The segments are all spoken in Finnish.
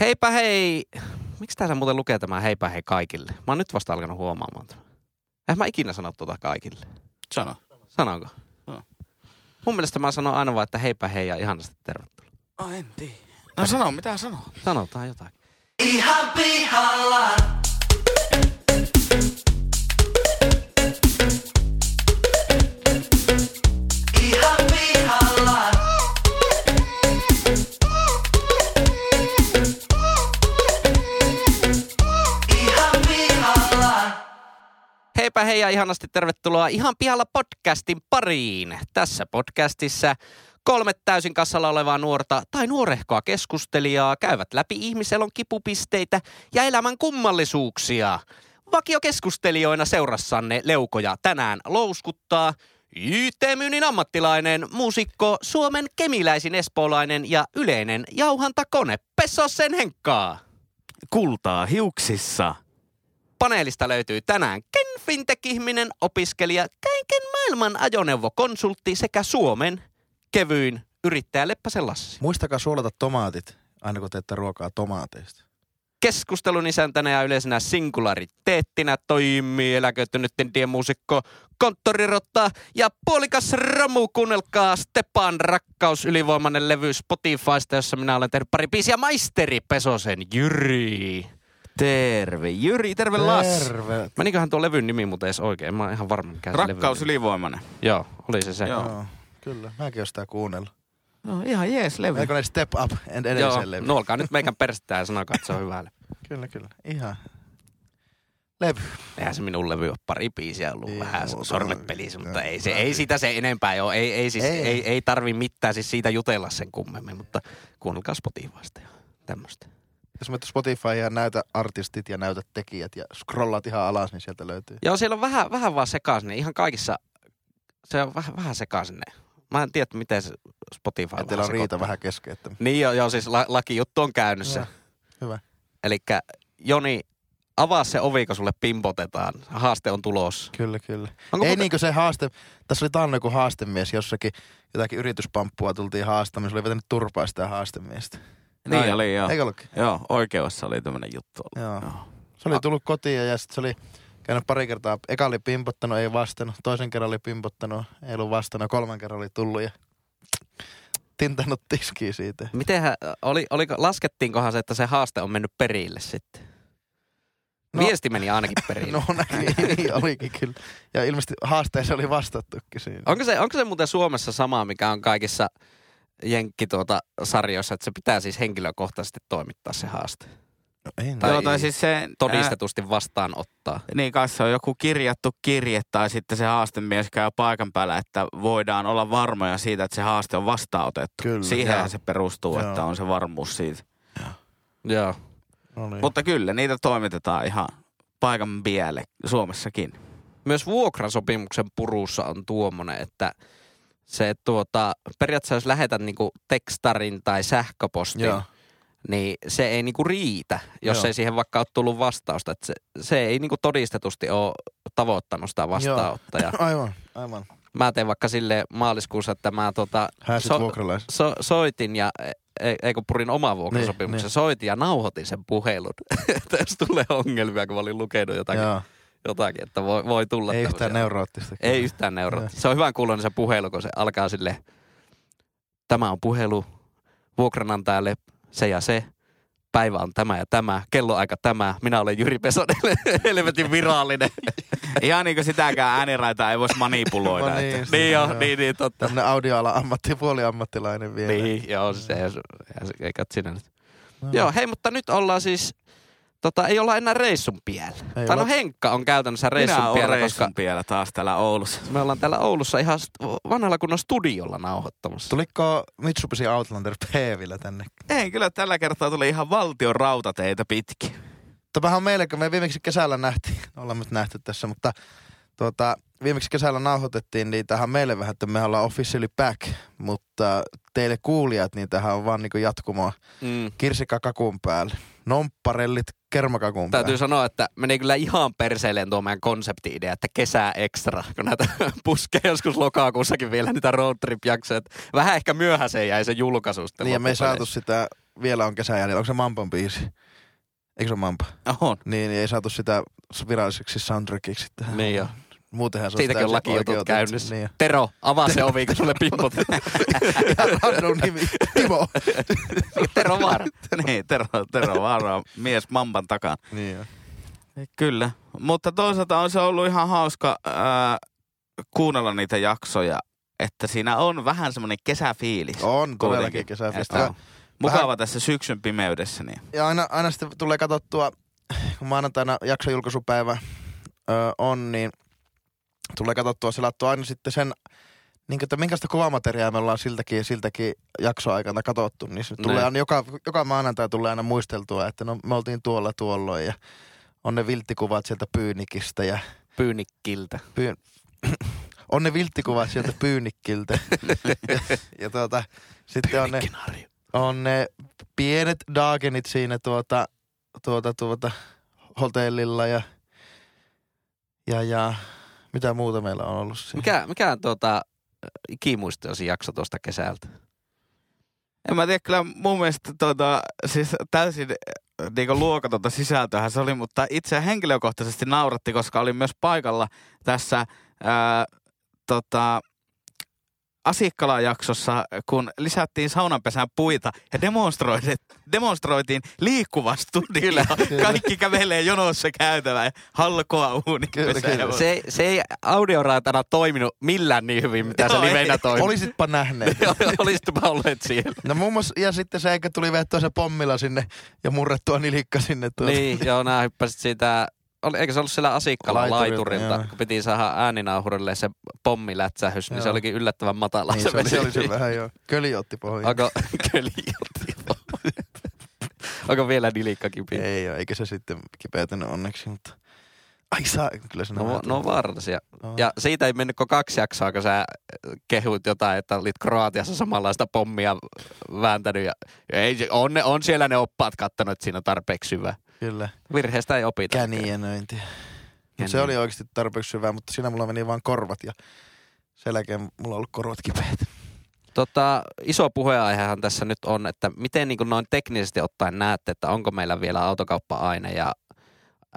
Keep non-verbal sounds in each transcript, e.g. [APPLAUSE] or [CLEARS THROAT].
Heipä hei. Miksi tässä muuten lukee tämä heipä hei kaikille? Mä oon nyt vasta alkanut huomaamaan tämän. En mä ikinä sano tuota kaikille. Sano. Sanonko? Joo. Mun mielestä mä sanon aina vaan, että heipä hei ja ihanasti tervetuloa. Oh, en tiedä. No sano, mitä sanoo? Sanotaan jotakin. Ihan pihalla. Heipä hei ja ihanasti tervetuloa ihan pihalla podcastin pariin. Tässä podcastissa kolme täysin kassalla olevaa nuorta tai nuorehkoa keskustelijaa käyvät läpi ihmiselon kipupisteitä ja elämän kummallisuuksia. Vakiokeskustelijoina seurassanne leukoja tänään louskuttaa YT-myynnin ammattilainen, muusikko, Suomen kemiläisin espoolainen ja yleinen jauhantakone Pessosen Henkkaa. Kultaa hiuksissa. Paneelista löytyy tänään Ken Fintech-ihminen, opiskelija, kaiken maailman ajoneuvokonsultti sekä Suomen kevyin yrittäjä Leppäsen Lassi. Muistakaa suolata tomaatit, aina kun teette ruokaa tomaateista. Keskustelun isäntänä ja yleisenä singulariteettinä toimii eläköitynyt muusikko konttorirotta ja puolikas ramu. Kuunnelkaa Stepan rakkaus ylivoimainen levy Spotifysta, jossa minä olen tehnyt pari biisiä maisteri Pesosen Jyri. Terve Jyri, terve Lassi. Terve. Meniköhän tuo levyn nimi muuten edes oikein? Mä oon ihan varma mikä se Rakkaus ylivoimainen. Joo, oli se se. Joo. Joo, kyllä. Mäkin oon sitä kuunnellut. No ihan jees levy. Eikö ne Step Up en Joo, edellisen levy? nuolkaa nyt meikän perstää ja sanokaa, että se on hyvä levy. [LAUGHS] Kyllä, kyllä. Ihan. Levy. Eihän se minun levy ole pari biisiä ollut Ei vähän muuta. sormepelissä, mutta Joo. ei, se, ei sitä se enempää ole. Ei, ei, siis, ei. Ei. ei, ei tarvi mitään siis siitä jutella sen kummemmin, mutta kuunnelkaa Spotifysta ja tämmöistä. Jos menet Spotify ja näytä artistit ja näytä tekijät ja scrollaat ihan alas, niin sieltä löytyy. Joo, siellä on vähän, vähän vaan sekaisin. Ihan kaikissa, se on vähän, vähän sekaisin ne. Mä en tiedä, miten se Spotify Ja teillä on riita vähän kesken, että Niin joo, joo siis la, lakijuttu on käynnissä. Joo, hyvä. Eli Joni, avaa se ovi, kun sulle pimpotetaan. Haaste on tulossa. Kyllä, kyllä. Onko Ei muuten- niinkö se haaste, tässä oli taannoin joku haastemies jossakin, jotakin yrityspamppua tultiin haastamaan, se oli vetänyt turpaa sitä haastemiestä. Niin Ai. oli joo. Eikö ollutkin? Joo, oikeudessa oli tämmönen juttu ollut. Joo. Joo. Se oli tullut kotiin ja sitten se oli käynyt pari kertaa. Eka oli pimpottanut, ei vastannut. Toisen kerran oli pimpottanut, ei ollut vastannut. Kolman kerran oli tullut ja tintannut tiskiä siitä. Mitenhän, oli, oliko, laskettiinkohan se, että se haaste on mennyt perille sitten? No- Viesti meni ainakin perille. [LAUGHS] No näin, niin olikin kyllä. Ja ilmeisesti haasteeseen oli vastattukin siinä. Onko se, onko se muuten Suomessa sama, mikä on kaikissa jenkki tuota sarjoissa, että se pitää siis henkilökohtaisesti toimittaa se haaste? No, en Tai- Joo, tai siis se... Todistetusti vastaanottaa. Ää, niin kai se on joku kirjattu kirje tai sitten se haastemies käy paikan päällä, että voidaan olla varmoja siitä, että se haaste on vastaanotettu. Kyllä, Siihenhän joo. se perustuu, Joo. että on se varmuus siitä. Joo. No niin. Mutta kyllä, niitä toimitetaan ihan paikan päälle Suomessakin. Myös vuokrasopimuksen purussa on tuommoinen, että se tuota, periaatteessa jos lähetät niinku tekstarin tai sähköpostin, Joo. niin se ei niinku riitä, jos Joo. ei siihen vaikka ole tullut vastausta. Että se, se ei niinku todistetusti ole tavoittanut sitä vastaanottajaa. [LAUGHS] Aivan, aivan. Mä tein vaikka sille maaliskuussa, että mä tota, Hääsit So- so, soitin ja e- ei kun purin omaa vuokrasopimuksen, Niin, niin, soitin ja nauhoitin sen puhelun. [LAUGHS] että jos tulee ongelmia, kun mä olin lukenut jotakin, Joo. Jotakin että voi, voi tulla Ei tämmöisiä. yhtään neuroottista. Ei yhtään neurot. Se on hyvän kuuloinen se puhelu, kun se alkaa sille, tämä on puhelu vuokranantajalle se ja se. Päivä on tämä ja tämä, kelloaika tämä. Minä olen Jyri Pesonen, helvetin virallinen. Ihan niin kuin sitäkään ääniraitaa ei voisi manipuloida. No että- niin. niin jo, Joo. niin, niin, totta. Tämmönen audioala ammatti, puoliammattilainen vielä. Niin, joo, se ei, se ei kat sinä nyt. No. Joo, hei, mutta nyt ollaan siis, tota, ei olla enää reissun piellä. Ei tai no. Henkka on käytännössä reissun Minä piellä, reissun koska piellä taas täällä Oulussa. me ollaan täällä Oulussa ihan vanhalla kunnon studiolla nauhoittamassa. Tuliko Mitsubishi Outlander P-villä tänne? Ei, kyllä tällä kertaa tuli ihan valtion rautateitä pitkin. Tämähän on meille, kun me viimeksi kesällä nähtiin, [LAUGHS] ollaan nyt nähty tässä, mutta tuota, viimeksi kesällä nauhoitettiin, niin tähän meille vähän, että me ollaan officially back, mutta teille kuulijat, niin tähän on vaan niinku jatkumoa Mm. kirsikka kakun päälle. Nompparellit kermakakun päälle. Täytyy sanoa, että meni kyllä ihan perseelleen tuo meidän konsepti-idea, että kesää ekstra, kun näitä [LAUGHS] puskee joskus lokakuussakin vielä niitä roadtrip-jaksoja. että Vähän ehkä myöhäiseen jäi se julkaisusta. Niin ja me ei saatu sitä vielä on kesä jäljellä. Onko se Mampan biisi? Eikö se ole Mampa? On. Niin, niin ei saatu sitä viralliseksi soundtrackiksi tähän. Niin jo. Muutenhan se on Siitäkin on lakijutut käynnissä. Niin. Tero, avaa se ovi, kun sulle pimpot. [LAUGHS] Random nimi. Timo. [LAUGHS] Tero Vaara. [LAUGHS] niin, Tero, Tero Vaara on mies mamban takana. niin jo. Kyllä, mutta toisaalta on se ollut ihan hauska ää, kuunnella niitä jaksoja, että siinä on vähän semmoinen kesäfiilis. On todellakin kesäfestivaali. on Mukava tässä syksyn pimeydessä. Niin. Ja aina, aina sitten tulee katsottua, kun maanantaina jakson julkaisupäivä ö, on, niin tulee katsottua, selattua aina sitten sen, niin, että minkästä kuvamateriaalia me ollaan siltäkin, siltäkin jaksoaikana katsottu. Niin se tulee Näin. aina, joka, joka maanantai tulee aina muisteltua, että no me oltiin tuolla tuolloin ja on ne vilttikuvat sieltä Pyynikistä ja Pyynikkiltä. pyyn... [CLEARS THROAT] on ne vilttikuvat sieltä Pyynikkiltä. [LAUGHS] ja, ja tuota, sitten on ne, on ne pienet daagenit siinä tuota, tuota, tuota hotellilla ja, ja, ja mitä muuta meillä on ollut siinä. Mikä, mikä on tuota, ikimuistoisin jakso tuosta kesältä? En mä tiedä, kyllä mun mielestä tuota, siis täysin niin luokatonta sisältöä se oli, mutta itse henkilökohtaisesti nauratti, koska olin myös paikalla tässä ää, tota, Asikkala-jaksossa, kun lisättiin saunanpesän puita ja demonstroitiin, demonstroitiin liikkuva studio. Kyllä. Kaikki kävelee jonossa käytävää ja halkoa Kyllä, uunipesää. kyllä. Se, ei- se ei audioraatana toiminut millään niin hyvin, mitä se Joo, livenä ei. toimi. Olisitpa nähneet. [LAUGHS] Olisitpa olleet siellä. No muun muassa, ja sitten se, eikä tuli vettyä se pommilla sinne ja murrettua nilikka sinne. Tuota. Niin, joo, nää hyppäsit siitä, oli, eikö se ollut siellä Asikkala Laiturilta, laiturilta, joo. kun piti saada ääninauhurille se pommilätsähys, niin se Joo. olikin yllättävän matala Niin, se, se, oli, se oli se vähän jo. Köli otti pohjaan. Onko, [LAUGHS] kyllä, Onko vielä nilikkakin pieni? Ei ole, eikä se sitten kipeytynyt onneksi, mutta... Ai saa, kyllä se No, no vaarallisia. Joo. Ja siitä ei mennyt kuin kaksi jaksoa, kun sä kehuit jotain, että olit Kroatiassa samanlaista pommia vääntänyt. Ja, ei, on, on siellä ne oppaat kattanut, että siinä on tarpeeksi syvä. Kyllä, Virheestä ei opita. känienöintiä. Mut se oli oikeasti tarpeeksi hyvä, mutta siinä mulla meni vaan korvat ja sen jälkeen mulla on ollut korvat kipeät. Tota, iso puheenaihehan tässä nyt on, että miten niin kuin noin teknisesti ottaen näette, että onko meillä vielä autokauppa-aine ja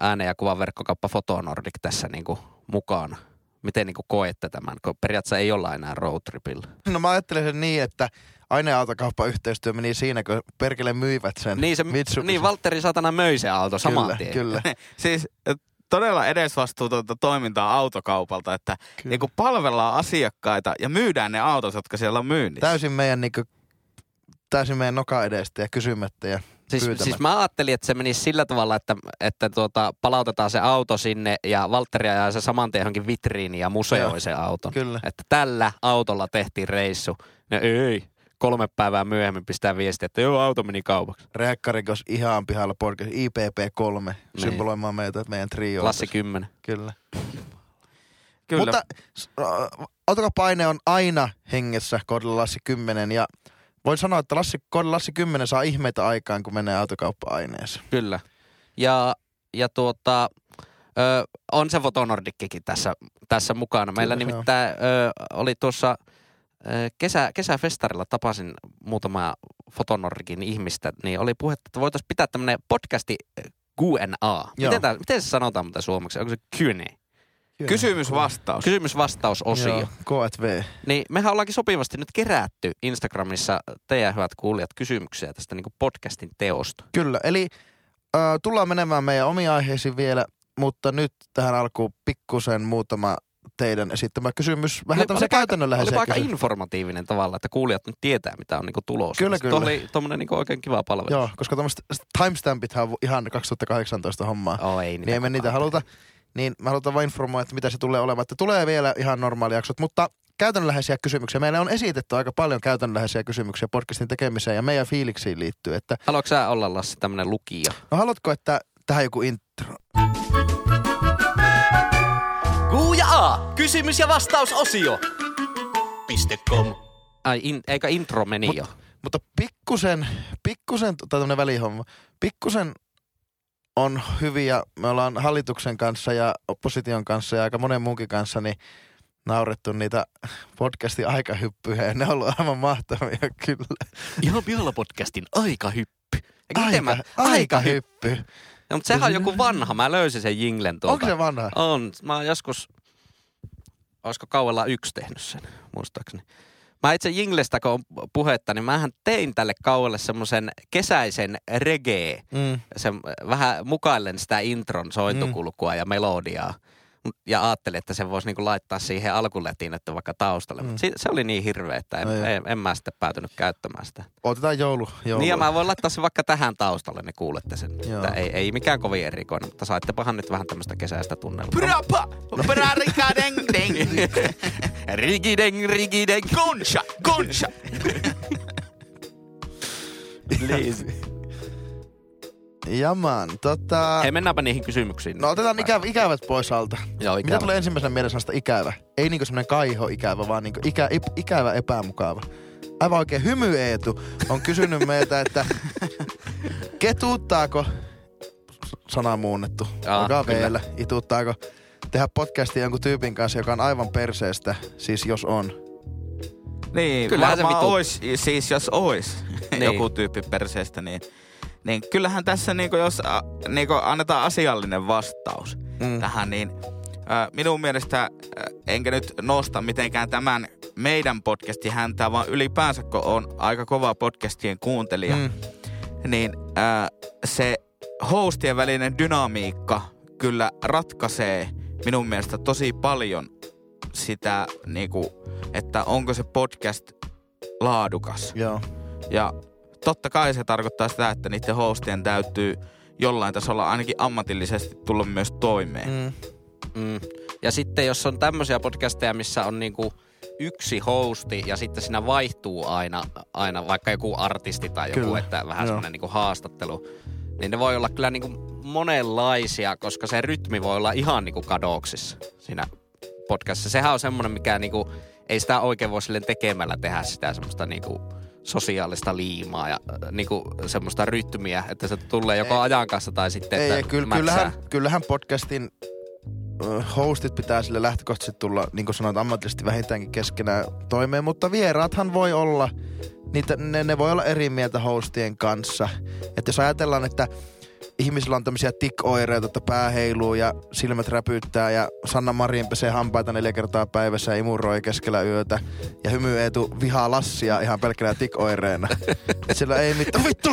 ääne- ja kuvaverkkokauppa Fotonordic tässä niin kuin mukana? Miten niin kuin koette tämän, kun periaatteessa ei olla enää roadtripillä? No mä ajattelen sen niin, että aineautokauppayhteistyö meni siinä, kun perkele myivät sen Niin, se, Mitsubishi. niin Valtteri Satana möi se auto saman kyllä, tien. Kyllä, [LAUGHS] Siis äh, todella edesvastuutonta toimintaa autokaupalta, että kyllä. niin kuin palvellaan asiakkaita ja myydään ne autot, jotka siellä on myynnissä. Täysin meidän niinku, täysin meidän noka edestä ja kysymättä ja Siis, siis mä ajattelin, että se menisi sillä tavalla, että, että tuota, palautetaan se auto sinne ja Valtteri ajaa se saman tien johonkin vitriiniin ja museoi Joo. sen auton. Kyllä. Että tällä autolla tehtiin reissu. Ne ei. Kolme päivää myöhemmin pistää viestiä, että joo, auto meni kaupaksi. Reakkarikos ihan pihalla podcast, IPP3, Niin. symboloimaan meitä, meidän trio. Klassi 10. Kyllä. Kyllä. Mutta ä, autokauppa-aine on aina hengessä kohdalla Lassi 10 ja voin sanoa, että Lassi, Lassi 10 saa ihmeitä aikaan, kun menee autokauppa-aineeseen. Kyllä. Ja, ja tuota, ö, on se Fotonordikkikin tässä, tässä mukana. Meillä Kyllä nimittäin ö, oli tuossa ö, kesä, kesäfestarilla tapasin muutama Fotonordikin ihmistä, niin oli puhetta, että voitaisiin pitää tämmöinen podcasti Q&A. Miten, tää, miten se sanotaan muuten suomeksi? Onko se Q&A? Kysymys-vastaus. Kysymys-vastausosio. Joo, K&V. Niin mehän ollaankin sopivasti nyt kerätty Instagramissa teidän hyvät kuulijat kysymyksiä tästä niin podcastin teosta. Kyllä, eli ö, tullaan menemään meidän omiin aiheisiin vielä, mutta nyt tähän alkuun pikkusen muutama teidän esittämä kysymys. Vähän Oli- tämmöisiä olipa aika- informatiivinen tavalla, että kuulijat nyt tietää, mitä on niinku tulossa. Kyllä, Sitten kyllä. Tuo oli tuommoinen niinku oikein kiva palvelu. Joo, koska tämmöiset timestampithan on ihan 2018 hommaa. Oh, ei niin emme niitä kukaan haluta. Niin mä halutaan vain informoida, että mitä se tulee olemaan. Että tulee vielä ihan normaali jaksot, mutta käytännönläheisiä kysymyksiä. Meille on esitetty aika paljon käytännönläheisiä kysymyksiä podcastin tekemiseen ja meidän fiiliksiin liittyy. Että, Haluatko sä olla Lassi tämmönen lukija? no haluatko, että tähän joku intro? Kuu ja A. Kysymys- ja vastausosio. Com. Ai, in, eikä intro meni Mut- jo. Mutta pikkusen, pikkusen, tai tämmöinen välihomma, pikkusen on hyviä, me ollaan hallituksen kanssa ja opposition kanssa ja aika monen muunkin kanssa, niin naurettu niitä podcastin aikahyppyjä ja ne on ollut aivan mahtavia kyllä. Ihan pihalla podcastin aikahyppy. Eikö miten mä- aikahyppy. No, mutta sehän on joku vanha. Mä löysin sen jinglen tuolta. Onko se vanha? On. Mä oon joskus, olisiko kauella yksi tehnyt sen, muistaakseni. Mä itse Jinglestä, kun on puhetta, niin mähän tein tälle kauelle semmoisen kesäisen reggae. Mm. Sen, vähän mukaillen sitä intron sointukulkua mm. ja melodiaa. Mut- Ja ajattelin, että sen voisi niinku laittaa siihen alkuletiin, että vaikka taustalle. Mm. Mm. Mutta se oli niin hirveä, että en, No joo. en, en, mä sitten päätynyt käyttämään sitä. Otetaan joulu. joulu. Niin ja mä voin laittaa sen vaikka tähän taustalle, niin kuulette sen. Joo. Että ei, ei mikään kovin erikoinen, mutta saittepahan nyt vähän tämmöistä kesäistä tunnelmaa. Prapa! Prarika deng deng! [LAUGHS] rigideng, rigideng. Gunshot! Gunshot! [LAUGHS] Jaman, tota... Hei, mennäänpä niihin kysymyksiin. No otetaan ikävä, ikävät pois alta. Joo, Mitä ikävä. tulee ensimmäisenä mieleen sanasta ikävä? Ei niinku semmonen kaiho ikävä, vaan niinku ikä, ip, ikävä epämukava. Aivan oikein hymy Eetu on kysynyt meiltä, että [LAUGHS] ketuuttaako, sana muunnettu, Aa, olkaa kyllä. vielä, ituuttaako tehdä podcastia jonkun tyypin kanssa, joka on aivan perseestä, siis jos on. Niin, Kyllähän se varmaan vitu- ois, siis jos ois Niin. joku tyyppi perseestä, niin, niin kyllähän tässä niinku, jos a, niinku annetaan asiallinen vastaus Mm. tähän, niin ä, minun mielestä, ä, enkä nyt nosta mitenkään tämän meidän podcastin häntää, vaan ylipäänsä, kun on aika kova podcastien kuuntelija, Mm. niin ää, se hostien välinen dynamiikka kyllä ratkaisee minun mielestä tosi paljon sitä, niinku, että onko se podcast laadukas. Joo. Ja totta kai se tarkoittaa sitä, että niiden hostien täytyy jollain tasolla ainakin ammatillisesti tulla myös toimeen. Mm. Mm. Ja sitten jos on tämmöisiä podcasteja, missä on niinku yksi hosti ja sitten siinä vaihtuu aina, aina vaikka joku artisti tai joku, Kyllä, että vähän semmoinen niinku haastattelu, niin ne voi olla kyllä niinku monenlaisia, koska se rytmi voi olla ihan niinku kadoksissa siinä podcastissa. Sehän on semmoinen, mikä niinku, ei sitä oikein voi silleen tekemällä tehdä sitä semmoista niinku sosiaalista liimaa ja äh, niinku semmoista rytmiä, että se tulee joko Ei. ajan kanssa tai sitten, Ei, että ei, kyllä, kyllähän, kyllähän podcastin hostit pitää sille lähtökohtaisesti tulla, niin kuin sanoit, ammatillisesti vähintäänkin keskenään toimeen, mutta vieraathan voi olla, niitä, ne, ne voi olla eri mieltä hostien kanssa. Että jos ajatellaan, että ihmisillä on tämmöisiä tik-oireita, että pää heiluu ja silmät räpyttää ja Sanna Marin pesee hampaita neljä kertaa päivässä ja imuroi keskellä yötä ja hymy Eetu vihaa Lassia ihan pelkkänä tik-oireena. Sillä ei mitään [LAUGHS] vittu.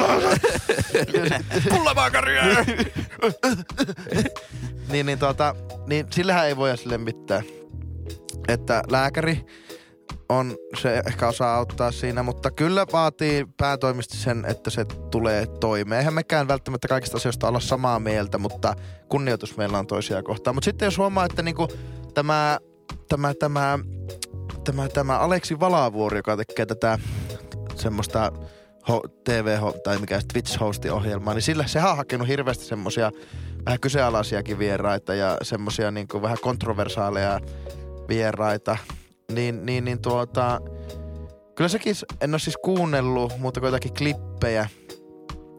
Pullamaakaria! [LAUGHS] niin, niin, tuota, niin sillähän ei voi sille mitään. Että lääkäri on, se ehkä osaa auttaa siinä, mutta kyllä vaatii päätoimisesti sen, että se tulee toimeen. Eihän mekään välttämättä kaikista asioista olla samaa mieltä, mutta kunnioitus meillä on toisia kohtaan. Mutta sitten jos huomaa, että niinku tämä, tämä, tämä, tämä, tämä Aleksi Valavuori, joka tekee tätä semmoista TV- tai mikä se Twitch-hosti-ohjelmaa, niin sillä sehän on hakenut hirveästi semmosia vähän kyseenalaisiakin vieraita ja semmosia niinku vähän kontroversaaleja vieraita. Niin, niin, niin tuota, kyllä sekin, en ole siis kuunnellut kuin jotakin klippejä,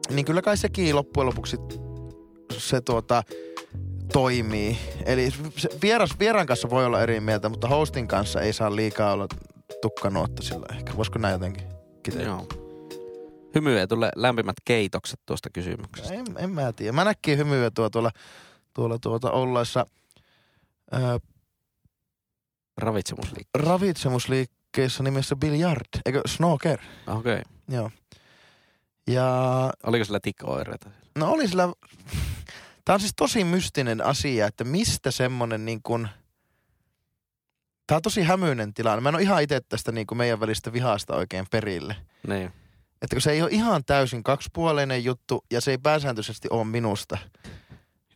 niin kyllä kai sekin loppujen lopuksi se tuota, toimii. Eli vieras, vieraan kanssa voi olla eri mieltä, mutta hostin kanssa ei saa liikaa olla tukkanuotta sillä ehkä. Voisiko näin jotenkin kiteyttää? Joo. Hymy ei tule lämpimät keitokset tuosta kysymyksestä. En, en mä tiedä. Mä näkin hymyä tuo tuolla, tuolla tuota ollaessa ää, Ravitsemusliikkeessä. ravitsemusliikkeessä nimessä Biljard, eikö Snooker? Okei. Okay. Joo. Ja Oliko sillä tikko-oireita? no oli sillä, [LAUGHS] tää on siis tosi mystinen asia, että mistä semmonen niin kuin, tää on tosi hämyinen tilanne. Mä en ole ihan itse tästä niin kuin meidän välistä vihasta oikein perille. Niin. Että kun se ei ole ihan täysin kaksipuoleinen juttu ja se ei pääsääntöisesti ole minusta.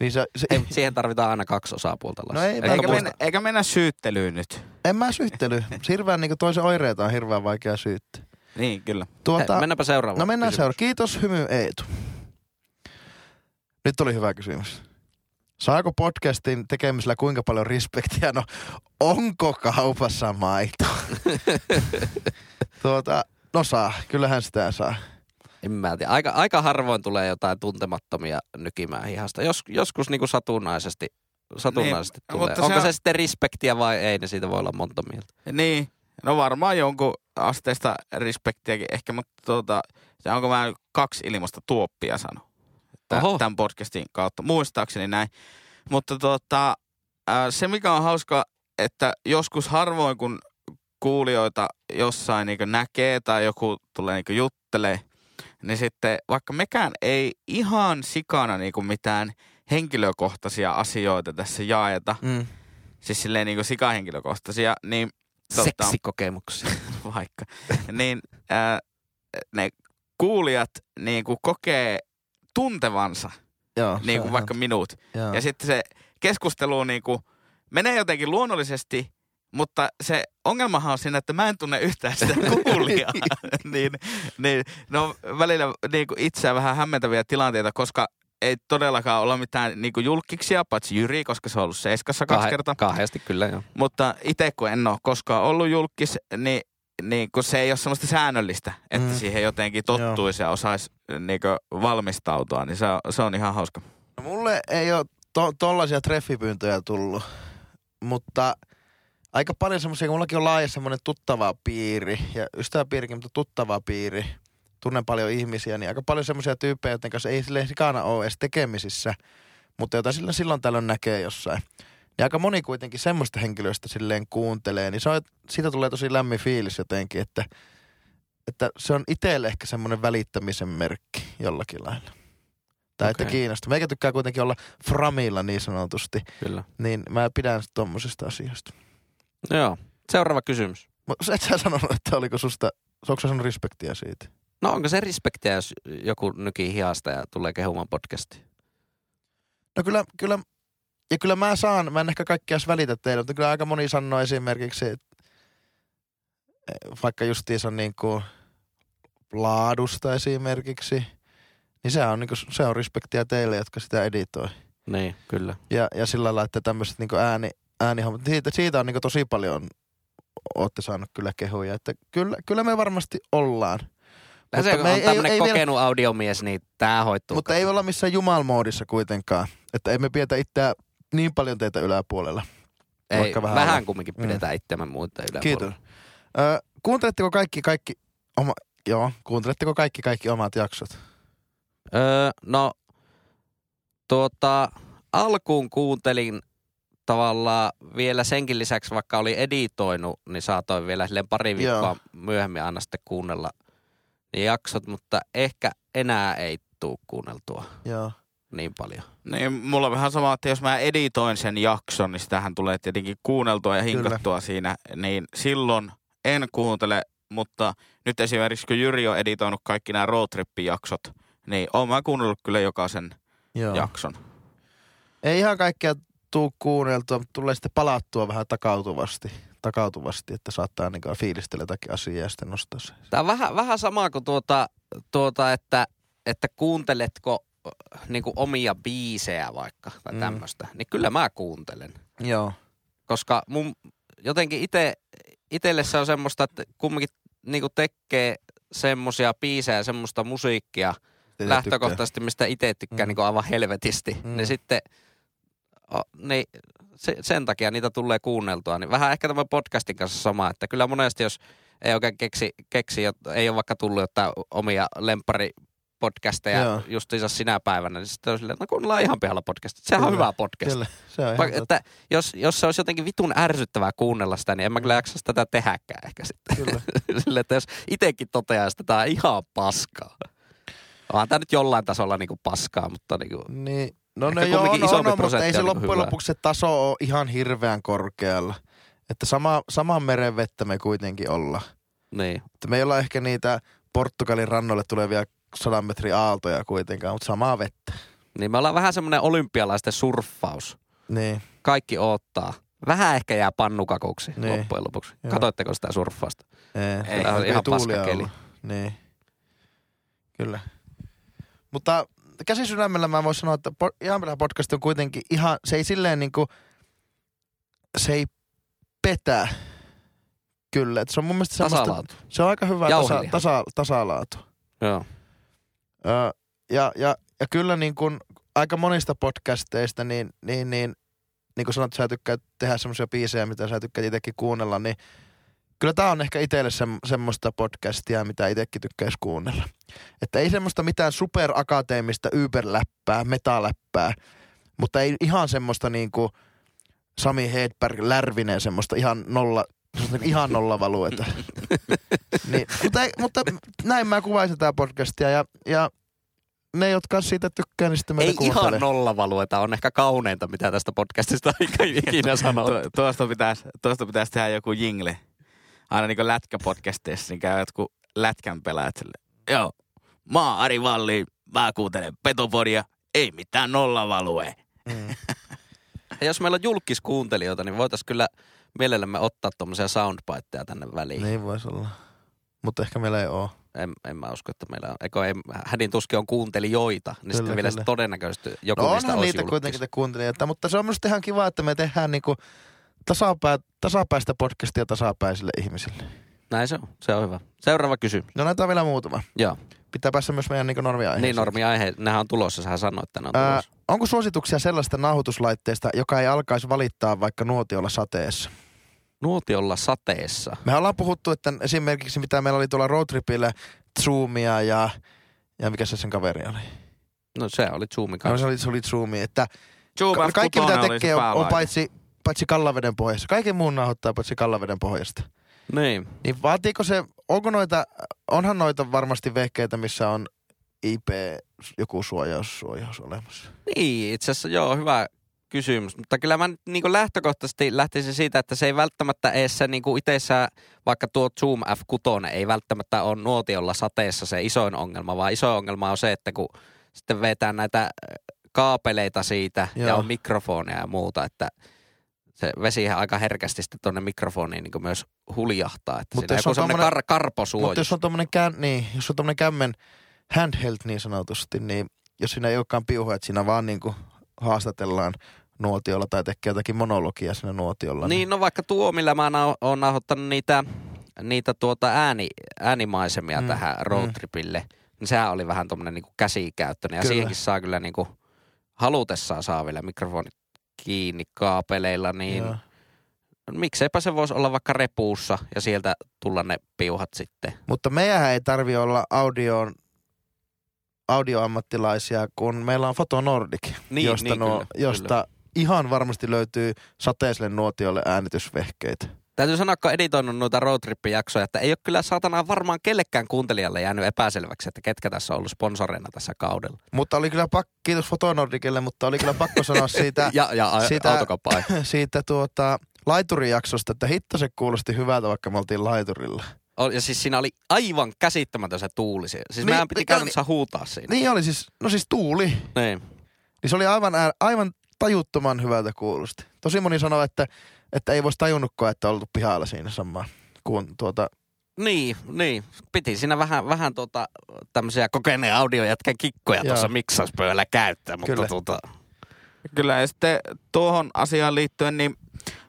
Niin se, se Ei, siihen tarvitaan aina kaksi osapuolta. No ei, Eikä muista? mennä, eikä mennä syyttelyyn nyt. En mä syyttely. Hirveän niin toisen oireita on hirveän vaikea syyttää. Niin, kyllä. Tuota, Hei, mennäänpä seuraavaan. no mennään seuraavaan. Kiitos Hymy Eetu. Nyt oli hyvä kysymys. Saako podcastin tekemisellä kuinka paljon respektiä? No, onko kaupassa maito? [LAUGHS] tuota, no saa, kyllähän sitä saa. En mä tiedä. Aika, aika harvoin tulee jotain tuntemattomia nykimään hihasta. Jos, joskus niinku satunnaisesti satunnaisesti Niin, tulee. Onko se se, sitten respektiä vai ei, niin siitä voi olla monta mieltä. Niin, no varmaan jonkun asteista respektiäkin ehkä, mutta tuota, se onko mä kaksi ilmasta tuoppia sano Oho. tämän podcastin kautta, muistaakseni näin. Mutta tuota, se mikä on hauska, että joskus harvoin kun kuulijoita jossain niin näkee tai joku tulee niin juttelee, niin sitten vaikka mekään ei ihan sikana niin mitään henkilökohtaisia asioita tässä jaeta, Mm. siis silleen niin sikahenkilökohtaisia, niin Totta. Seksikokemuksia. [LAUGHS] vaikka, niin ää, ne kuulijat niin kuin kokee tuntevansa, Joo, niin kuin vaikka minut. Joo. Ja sitten se keskustelu niin kuin menee jotenkin luonnollisesti, mutta se ongelmahan on siinä, että mä en tunne yhtään sitä [LAUGHS] kuulijaa. [LAUGHS] niin, niin, no välillä niin kuin itseään vähän hämmentäviä tilanteita, koska ei todellakaan olla mitään niin kuin julkiksia, paitsi Jyri, koska se on ollut Seiskassa kaksi Kahe- kertaa. Kahdesti kyllä joo. Mutta itse kun en ole koskaan ollut julkis, niin, niin kun se ei ole semmoista säännöllistä, että Mm. siihen jotenkin tottuisi ja osaisi niin valmistautua, niin se on, se on ihan hauska. No mulle ei ole to, tollaisia treffipyyntöjä tullut, mutta aika paljon semmoisia, kun mullakin on laaja semmoinen tuttava piiri ja ystäväpiirikin, mutta tuttava piiri. Tunnen paljon ihmisiä, niin aika paljon semmoisia tyyppejä, joiden kanssa ei silleen sikana ole edes tekemisissä, mutta joita silloin, silloin tällöin näkee jossain. Ja aika moni kuitenkin semmoista henkilöistä silleen kuuntelee, niin se on, siitä tulee tosi lämmin fiilis jotenkin, että, että se on itselle ehkä semmoinen välittämisen merkki jollakin lailla. Tai että Okei. kiinnostaa. Meikä tykkää kuitenkin olla framilla niin sanotusti, kyllä. niin mä pidän tommosista asioista. Joo. Seuraava kysymys. Mutta et sä sanonut, että oliko susta, onko sä sanonut respektiä siitä? No onko se respektiä, jos joku nykii hihasta ja tulee kehumaan podcastiin? No kyllä, kyllä, ja kyllä mä saan, mä en ehkä kaikkea edes välitä teille, mutta kyllä aika moni sanoo esimerkiksi, että vaikka justiinsa niin kuin laadusta esimerkiksi, niin se on, niin kuin, se on respektiä teille, jotka sitä editoi. Niin, kyllä. Ja, ja sillä lailla, että tämmöiset niin ääni, äänihommat, siitä, siitä on niin tosi paljon, ootte saanut kyllä kehuja, että kyllä, kyllä me varmasti ollaan. Ja se me on ei- ei- ei vielä- kokenut audiomies, niin tää hoituu. Mutta ei olla missään jumalmoodissa kuitenkaan. Että emme pietä itseä niin paljon teitä yläpuolella. ei, vaikka vähän vähän, kumminkin Mm. pidetään itseämme muuten Kiitos. yläpuolella. Ö, kuunteletteko kaikki, kaikki, oma, joo, kuunteletteko kaikki, kaikki omat jaksot? Öö, no, tuota, alkuun kuuntelin tavallaan vielä senkin lisäksi, vaikka oli editoinut, niin saatoin vielä silleen pari viikkoa Joo. myöhemmin aina sitten kuunnella ne jaksot, mutta ehkä enää ei tuu kuunneltua Joo. niin paljon. Niin mulla on vähän sama, että jos mä editoin sen jakson, niin sitähän tulee tietenkin kuunneltua ja Kyllä. hinkattua siinä, niin silloin en kuuntele, mutta nyt esimerkiksi kun Jyri on editoinut kaikki nämä roadtrip-jaksot, niin oon mä kuunnellut kyllä jokaisen Joo. jakson. Ei ihan kaikkea tuu kuunneltua, mutta tulee sitten palattua vähän takautuvasti, takautuvasti että saattaa niin fiilistellä jotakin asiaa ja sitten nostaa se. Tämä on vähän, vähän sama kuin tuota, tuota että, että kuunteletko niin omia biisejä vaikka tai Mm. tämmöistä, niin kyllä mä kuuntelen. Joo. koska mun jotenkin ite, itelle se on semmoista, että kumminkin niinku tekee semmosia biisejä, semmoista musiikkia lähtökohtaisesti, mistä itse tykkään Mm. niinku aivan helvetisti, Mm. niin sitten niin se, sen takia niitä tulee kuunneltua. Niin vähän ehkä tämän podcastin kanssa sama, että kyllä monesti jos ei oikein keksi, keksi ei ole vaikka tullut jotain omia lemppari podcasteja Joo. justiinsa sinä päivänä, niin sitten on silleen, no kuunnellaan ihan pihalla podcast. Sehän on Kyllä, hyvä podcast. Kyllä, se on Va- totta. että jos, jos se olisi jotenkin vitun ärsyttävää kuunnella sitä, niin en mä kyllä jaksaisi tätä tehdäkään ehkä sitten. Kyllä. [LAUGHS] Sille, että jos itsekin toteaa, että tämä on ihan paskaa. Onhan tämä nyt jollain tasolla niinku paskaa, mutta niinku, Niin, no Ehkä ne joo, no, no, mutta ei se loppujen hyvää. lopuksi se taso ole ihan hirveän korkealla. Että sama, saman meren vettä me kuitenkin ollaan. niin. Että me ei olla ehkä niitä Portugalin rannoille tulevia sadan metrin aaltoja kuitenkaan, mutta samaa vettä. Niin me ollaan vähän semmoinen olympialaisten surffaus. Niin, Kaikki odottaa. Vähän ehkä jää pannukakuksi Niin. loppujen lopuksi. Joo. Katoitteko sitä surffausta? ei, Ei, ihan paskakeli. ollut. Niin, kyllä. Mutta käsi sydämellä mä voin sanoa, että po- ihan vielä podcast on kuitenkin ihan, se ei silleen niinku, se ei petä. Kyllä, että se on mun mielestä semmoista, Tasalaatu. se on aika hyvä tasa, tasa, tasalaatu. Joo. Ö, ja, ja, ja kyllä niin kuin aika monista podcasteista, niin, niin, niin niin kuin sanot, sä tykkäät tehdä semmoisia biisejä, mitä sä tykkäät itsekin kuunnella, niin kyllä tää on ehkä itselle se, semmoista podcastia, mitä itsekin tykkäisi kuunnella. Että ei semmoista mitään superakateemista yberläppää, metaläppää, mutta ei ihan semmoista niinku Sami Hedberg Lärvinen semmoista ihan nolla, niinku ihan nolla valueta. [LAUGHS] niin, mutta, ei, mutta näin mä kuvaisin tää podcastia ja, ja ne, jotka siitä tykkää, niin sitten meitä Ei kuuntelee. ihan nollavalueta, on ehkä kauneinta, mitä tästä podcastista [LAUGHS] ikinä- [LAUGHS] sanottu. Tu- tuosta, pitäisi, tuosta pitäisi tehdä joku jingle. Aina niin kuin lätkäpodcasteissa, niin käy jotkut lätkän pelaajat sille. Joo, mä oon Ari Valli, mä kuuntelen Petopodia, ei mitään nollavalue. Mm. [LAUGHS] Ja jos meillä on julkiskuuntelijoita, niin voitaisiin kyllä mielellämme ottaa tuommoisia soundbiteja tänne väliin. Niin voisi olla. Mutta ehkä meillä ei ole. En, en mä usko, että meillä on. Eikö ei, hädin tuskin on kuuntelijoita, niin Kyllä, sitten vielä todennäköisesti joku No niistä onhan olisi niitä julkis. kuitenkin te kuuntelijoita, mutta se on minusta ihan kiva, että me tehdään niinku tasapää, tasapäistä podcastia tasapäisille ihmisille. Näin se on, se on hyvä. Seuraava kysymys. No näitä on vielä muutama. Joo, Pitää päässä myös meidän niinku normia niin normiaihe, nehän on tulossa, sähän sanoit, että ne on tulossa. onko suosituksia sellaista nauhoituslaitteesta, joka ei alkaisi valittaa vaikka nuotiolla sateessa? Nuotiolla sateessa. Me ollaan puhuttu, että esimerkiksi mitä meillä oli tuolla roadtripillä, Zoomia ja, ja mikä se sen kaveri oli? No se oli Zoomin No, kanssa. se oli, se oli Zoomi, että Zoom Ka- kaikki mitä F6 oli se tekee on, on paitsi, paitsi kallaveden pohjassa. Kaiken muun nauhoittaa paitsi kallaveden pohjasta. Niin. Niin vaatiiko se, onko noita, onhan noita varmasti vehkeitä, missä on IP, joku suojaus, suojaus olemassa. Niin, itse asiassa joo, hyvä kysymys. Mutta kyllä mä niin lähtökohtaisesti lähtisin siitä, että se ei välttämättä edes se niin itseessä, vaikka tuo Zoom F6 ei välttämättä ole nuotiolla sateessa se isoin ongelma, vaan isoin ongelma on se, että kun sitten vetää näitä kaapeleita siitä Joo. ja on mikrofonia ja muuta, että se vesihän aika herkästi sitten tuonne mikrofoniin niin myös huljahtaa. Että Mutta jos on semmoinen tommonen- kar- karposuojus. Mutta jos on tommonen, kään, niin, jos on tommonen kämmen handheld niin sanotusti, niin jos siinä ei olekaan piuha, että siinä vaan niinku haastatellaan nuotiolla tai tekee jotakin monologia siinä nuotiolla. Niin, no vaikka tuo, millä mä oon nauhoittanut niitä, niitä tuota ääni, äänimaisemia Mm, mm, tähän roadtripille, niin sehän oli vähän tuommoinen niinku käsikäyttöinen. Ja Kyllä. siihenkin saa kyllä niinku halutessaan saa vielä mikrofonit kiinni kaapeleilla, niin Joo. mikseipä se voisi olla vaikka repuussa ja sieltä tulla ne piuhat sitten. Mutta meidän ei tarvi olla audioon audioammattilaisia, kun meillä on Foto Nordic, Niin, josta, niin, nuo, kyllä, josta kyllä. ihan varmasti löytyy sateiselle nuotiolle äänitysvehkeitä. Täytyy sanoa, kun editoinut noita roadtrip-jaksoja, että ei ole kyllä saatana varmaan kellekään kuuntelijalle jäänyt epäselväksi, että ketkä tässä on ollut sponsoreina tässä kaudella. Mutta oli kyllä pakko, kiitos Foto Nordicille, mutta oli kyllä pakko sanoa [LAUGHS] siitä, Ja, ja a- autokappaa. [LAUGHS] siitä tuota, laiturijaksosta, että hitto se kuulosti hyvältä, vaikka me oltiin laiturilla. Ja siis siinä oli aivan käsittämätön se tuuli. Siis Niin, meidän piti niin, käytännössä huutaa siinä. Niin oli siis, no siis tuuli. Niin. Niin se oli aivan, aivan tajuttoman hyvältä kuulosti. Tosi moni sanoi, että, että ei voisi tajunnutkaan, että on oltu pihalla siinä samaan. Kun tuota, Niin, niin. Piti siinä vähän, vähän tuota, tämmöisiä kokeneen audiojätkän kikkoja Joo. tuossa miksauspöydällä käyttää, mutta Kyllä. tuota, Kyllä, ja sitten tuohon asiaan liittyen, niin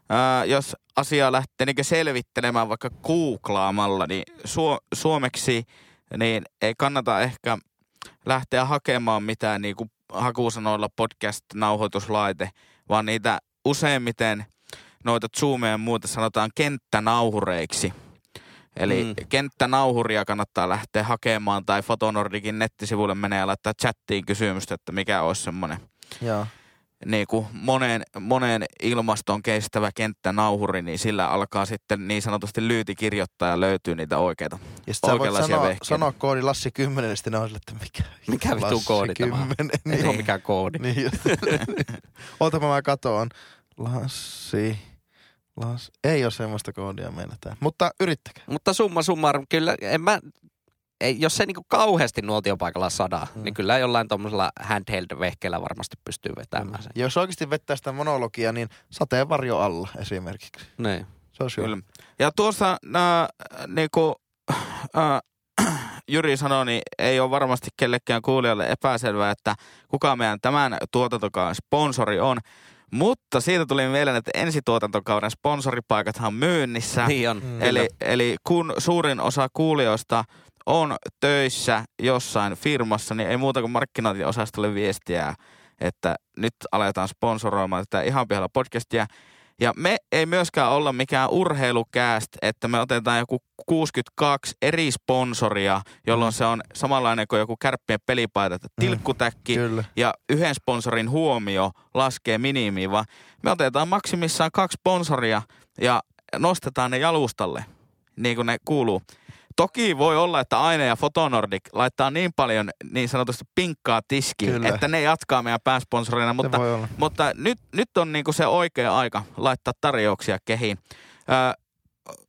ää, jos asiaa lähtee niin selvittelemään vaikka googlaamalla, niin su- suomeksi niin ei kannata ehkä lähteä hakemaan mitään niin kuin hakusanoilla podcast-nauhoituslaite, vaan niitä useimmiten noita zoomeja ja muuta sanotaan kenttänauhureiksi. Eli Mm. kenttänauhuria kannattaa lähteä hakemaan tai Fotonordikin nettisivuille menee ja laittaa chattiin kysymystä, että mikä olisi semmoinen joo. niin kuin moneen, moneen ilmaston kestävä kenttänauhuri, niin sillä alkaa sitten niin sanotusti lyyti kirjoittaa ja löytyy niitä oikeita. Ja sit sä voit Oikeanlaisia sanoa, vehkeitä. sanoa koodi Lassi 10, ja sitten on sille, että mikä, mikä vittu koodi tämä on? 10. Ei Niin. ole mikään koodi. Niin. [LAUGHS] Ootapa mä katoon. Lassi. Las... Ei ole semmoista koodia meillä täällä. Mutta yrittäkää. Mutta summa summarum, kyllä en mä, ei, jos se niinku kauheasti nuotiopaikalla sadaa, Mm. mm. niin kyllä jollain tuommoisella handheld-vehkeellä varmasti pystyy vetämään sen. Jos oikeasti vettää sitä monologia, niin sateenvarjo alla esimerkiksi. Niin. Se olisi hyvä. Kyllä. Ja tuossa nää, niinku, äh, [CLEARS THROAT] Jyri sanoi, niin ei ole varmasti kellekään kuulijalle epäselvää, että kuka meidän tämän tuotantokauden sponsori on. Mutta siitä tuli mieleen, että ensituotantokauden sponsoripaikathan on myynnissä. Niin on. Mm. Eli, eli kun suurin osa kuulijoista on töissä jossain firmassa, niin ei muuta kuin markkinointiosastolle viestiä että nyt aletaan sponsoroimaan tätä ihan pihalla podcastia. Ja me ei myöskään olla mikään urheilukääst, että me otetaan joku 62 eri sponsoria, jolloin se on samanlainen kuin joku kärppien pelipaita, että tilkkutäkki Kyllä. ja yhden sponsorin huomio laskee minimiin, vaan me otetaan maksimissaan kaksi sponsoria ja nostetaan ne jalustalle, niin kuin ne kuuluu. Toki voi olla, että Aine ja Fotonordic laittaa niin paljon niin sanotusti pinkkaa tiskiin, Kyllä. että ne jatkaa meidän pääsponsorina, mutta, mutta nyt, nyt on niinku se oikea aika laittaa tarjouksia kehiin. Öö,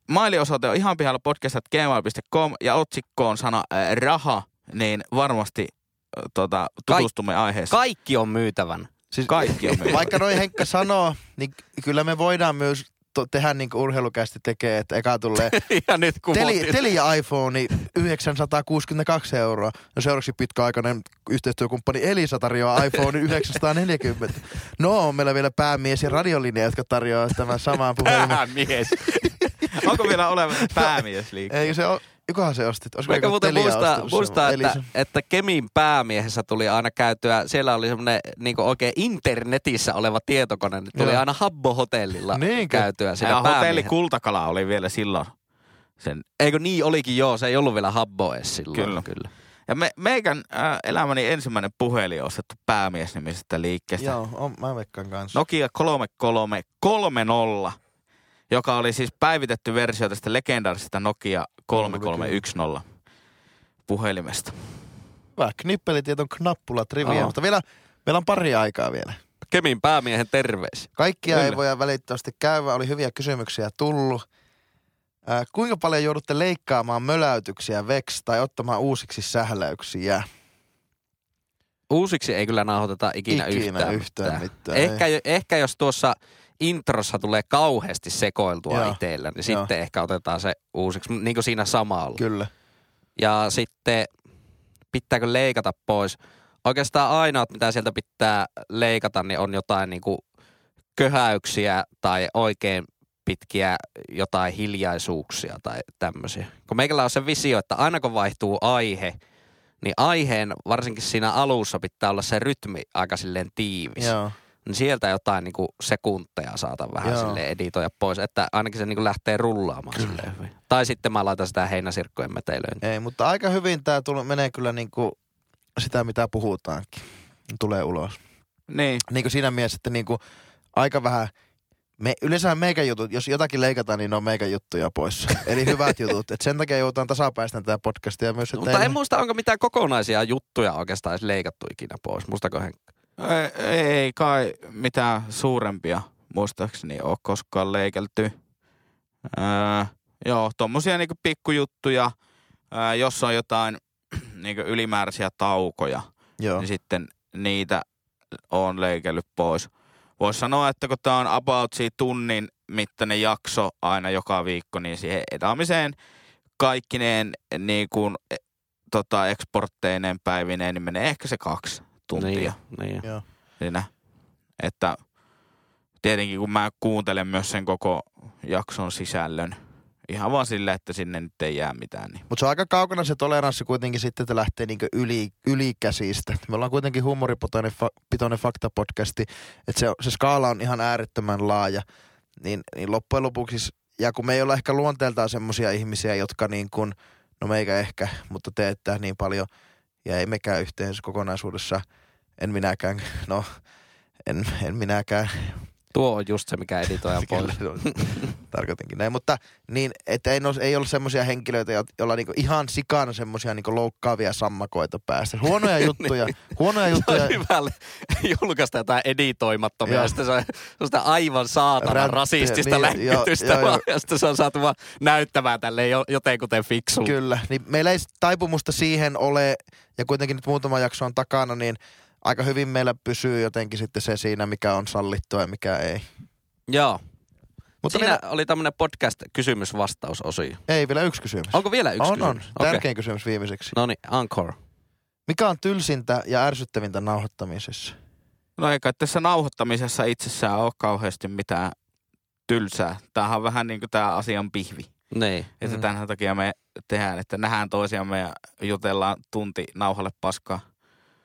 mailiosoite on ihan pihalla podcast.gmail.com ja otsikko on sana ää, raha, niin varmasti ö, tota, tutustumme aiheeseen. Kaikki on myytävän. Siis, Kaikki on myytävä. Vaikka noin Henkka sanoo, niin kyllä me voidaan myös to- tehdä niin kuin urheilukästi tekee, että eka tulee [LAUGHS] ja nyt Teli, kumotin. Telia iPhone 962 euroa. No seuraavaksi pitkäaikainen yhteistyökumppani Elisa tarjoaa iPhone 940. No, on meillä vielä päämies ja radiolinja, jotka tarjoaa tämän saman puhelimen. [LAUGHS] Päämies. Onko vielä olemassa päämies liikkuu? Ei se ole, jokohan se ostit? Olisiko muuten muistaa, muistaa että, että Kemin päämiehessä tuli aina käytyä, siellä oli semmoinen niin oikein internetissä oleva tietokone, niin tuli Joo. aina Habbo-hotellilla Niinkö? käytyä siinä Ja hotelli päämiehen. Kultakala oli vielä silloin. Sen. Eikö niin olikin joo, se ei ollut vielä Habbo edes silloin. Kyllä. kyllä. Ja me, meikän äh, elämäni ensimmäinen puhelin on ostettu päämiesnimisestä liikkeestä. Joo, on, mä veikkaan kanssa. Nokia 3330, joka oli siis päivitetty versio tästä legendaarisesta Nokia 3310 puhelimesta. Hyvä, knippelitieton knappulat riviä, Aa. mutta vielä, meillä on pari aikaa vielä. Kemin päämiehen terveisiä. Kaikkia ei Kyllä. voida välittömästi käydä, oli hyviä kysymyksiä tullut. Ää, kuinka paljon joudutte leikkaamaan möläytyksiä veks tai ottamaan uusiksi sähläyksiä? Uusiksi ei kyllä nauhoiteta ikinä, Ikinä yhtään, yhtään mitään. mitään, Ehkä, ehkä jos tuossa introssa tulee kauheasti sekoiltua Joo. itsellä, niin Joo. sitten ehkä otetaan se uusiksi, niin kuin siinä samalla. Kyllä. Ja sitten pitääkö leikata pois? Oikeastaan ainoat, mitä sieltä pitää leikata, niin on jotain niin kuin köhäyksiä tai oikein pitkiä jotain hiljaisuuksia tai tämmöisiä. Kun meikällä on se visio, että aina kun vaihtuu aihe, niin aiheen, varsinkin siinä alussa, pitää olla se rytmi aika silleen tiivis. Joo. Niin sieltä jotain niin kuin sekunteja saatan vähän Joo. silleen editoida pois, että ainakin se niin kuin lähtee rullaamaan silleen hyvin. Tai sitten mä laitan sitä heinäsirkkojen metelöön. Ei, mutta aika hyvin tämä menee kyllä niinku sitä, mitä puhutaankin. Tulee ulos. Niin. Niin kuin siinä mielessä, että niinku aika vähän me, yleensä meikän jutut, jos jotakin leikataan, niin ne on meikän juttuja pois. [LAUGHS] Eli hyvät jutut. Et sen takia joudutaan tasapäistämään tätä podcastia myös. Mutta ei- en muista, onko mitään kokonaisia juttuja oikeastaan edes leikattu ikinä pois. Muistako Henkka? Ei, ei kai mitään suurempia muistaakseni ole koskaan leikelty. Öö, joo, tommosia niinku pikkujuttuja, öö, jos on jotain [CLEARS THROAT] niinku ylimääräisiä taukoja, Joo. niin sitten niitä on leikellyt pois. Voisi sanoa, että kun tämä on about tunnin mittainen jakso aina joka viikko, niin siihen edaamiseen kaikkineen niin kuin, e, tota, eksportteineen päivineen, niin menee ehkä se kaksi tuntia Niin, niin. Joo. siinä. Että tietenkin kun mä kuuntelen myös sen koko jakson sisällön, ihan vaan sillä, että sinne nyt ei jää mitään. Niin. Mutta se on aika kaukana se toleranssi kuitenkin sitten, että lähtee niinku yli, ylikäsistä. Me ollaan kuitenkin huumoripitoinen fa, faktapodcasti, että se, se skaala on ihan äärettömän laaja. Niin, niin loppujen lopuksi, ja kun me ei olla ehkä luonteeltaan semmoisia ihmisiä, jotka niin kuin, no meikä ehkä, mutta teettää niin paljon, ja ei mekään yhteensä kokonaisuudessa, en minäkään, no en, en minäkään Tuo on just se, mikä editoidaan [LAUGHS] pois. Se Tarkoitinkin näin, mutta niin, että ei, nos, ei ole semmoisia henkilöitä, jo- joilla niinku ihan sikana semmoisia niinku loukkaavia sammakoita päästä. [LAUGHS] Huonoja juttuja, huonoja Se on juttuja. hyvä [LAUGHS] julkaista jotain editoimattomia, ja sitten se on sitä aivan saatana Ränttiä, rasistista niin, vaan, ja sitten se on saatu vaan näyttämään tälleen jo, jotenkuten fiksulta. Kyllä, niin meillä ei taipumusta siihen ole, ja kuitenkin nyt muutama jakso on takana, niin aika hyvin meillä pysyy jotenkin sitten se siinä, mikä on sallittua ja mikä ei. Joo. Mutta Siinä meillä, oli tämmöinen podcast-kysymys-vastausosio. ei vielä yksi kysymys. Onko vielä yksi on, on. kysymys? Okei. Tärkein kysymys viimeiseksi. No niin, Encore. Mikä on tylsintä ja ärsyttävintä nauhoittamisessa? No eikä tässä nauhoittamisessa itsessään ole kauheasti mitään tylsää. Tämähän on vähän niin kuin tämä asian pihvi. Niin. Että mm. tämän takia me tehdään, että nähdään toisiamme ja jutellaan tunti nauhalle paskaa.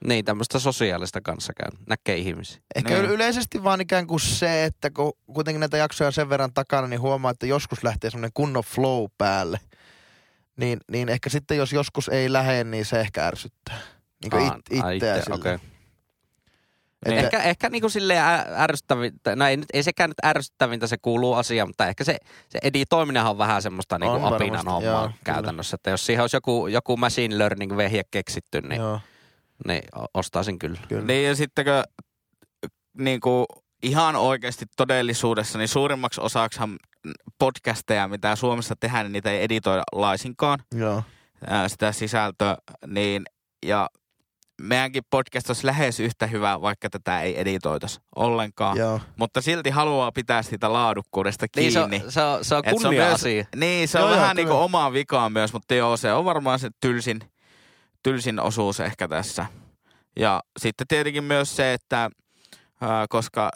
Niin, tämmöistä sosiaalista kanssakäyn. Näkee ihmisiä. Ehkä Niin. niin. yleisesti vaan ikään kuin se, että kun kuitenkin näitä jaksoja on sen verran takana, niin huomaa, että joskus lähtee semmoinen kunnon flow päälle. Niin, niin ehkä sitten jos joskus ei lähde, niin se ehkä ärsyttää. Niin kuin it, itseä itse, sillä. okei. Että- Ehkä, ehkä niinku silleen ä- ärsyttävintä, no ei, nyt, ei sekään nyt ärsyttävintä, se kuuluu asiaan, mutta ehkä se, se editoiminenhan on vähän semmoista niinku On apinan varmasti, hommaa joo, kyllä. käytännössä. Että jos siihen olisi joku, joku machine learning vehje keksitty, niin, Joo, niin ostaisin kyllä. kyllä. Niin ja sittenkö niin kuin ihan oikeasti todellisuudessa, niin suurimmaksi osaksihan podcasteja, mitä Suomessa tehdään, niin niitä ei editoida laisinkaan Joo. sitä sisältöä, niin ja meidänkin podcast olisi lähes yhtä hyvä, vaikka tätä ei editoitaisi ollenkaan. Joo. Mutta silti haluaa pitää siitä laadukkuudesta Niin se, kiinni. on, se, on, se on se on kunnia myös- asia. Niin, se on Joo, joo, vähän niin kuin kyllä. omaa vikaa myös, mutta joo, se on varmaan se tylsin, tylsin osuus ehkä tässä. Ja sitten tietenkin myös se, että ää, koska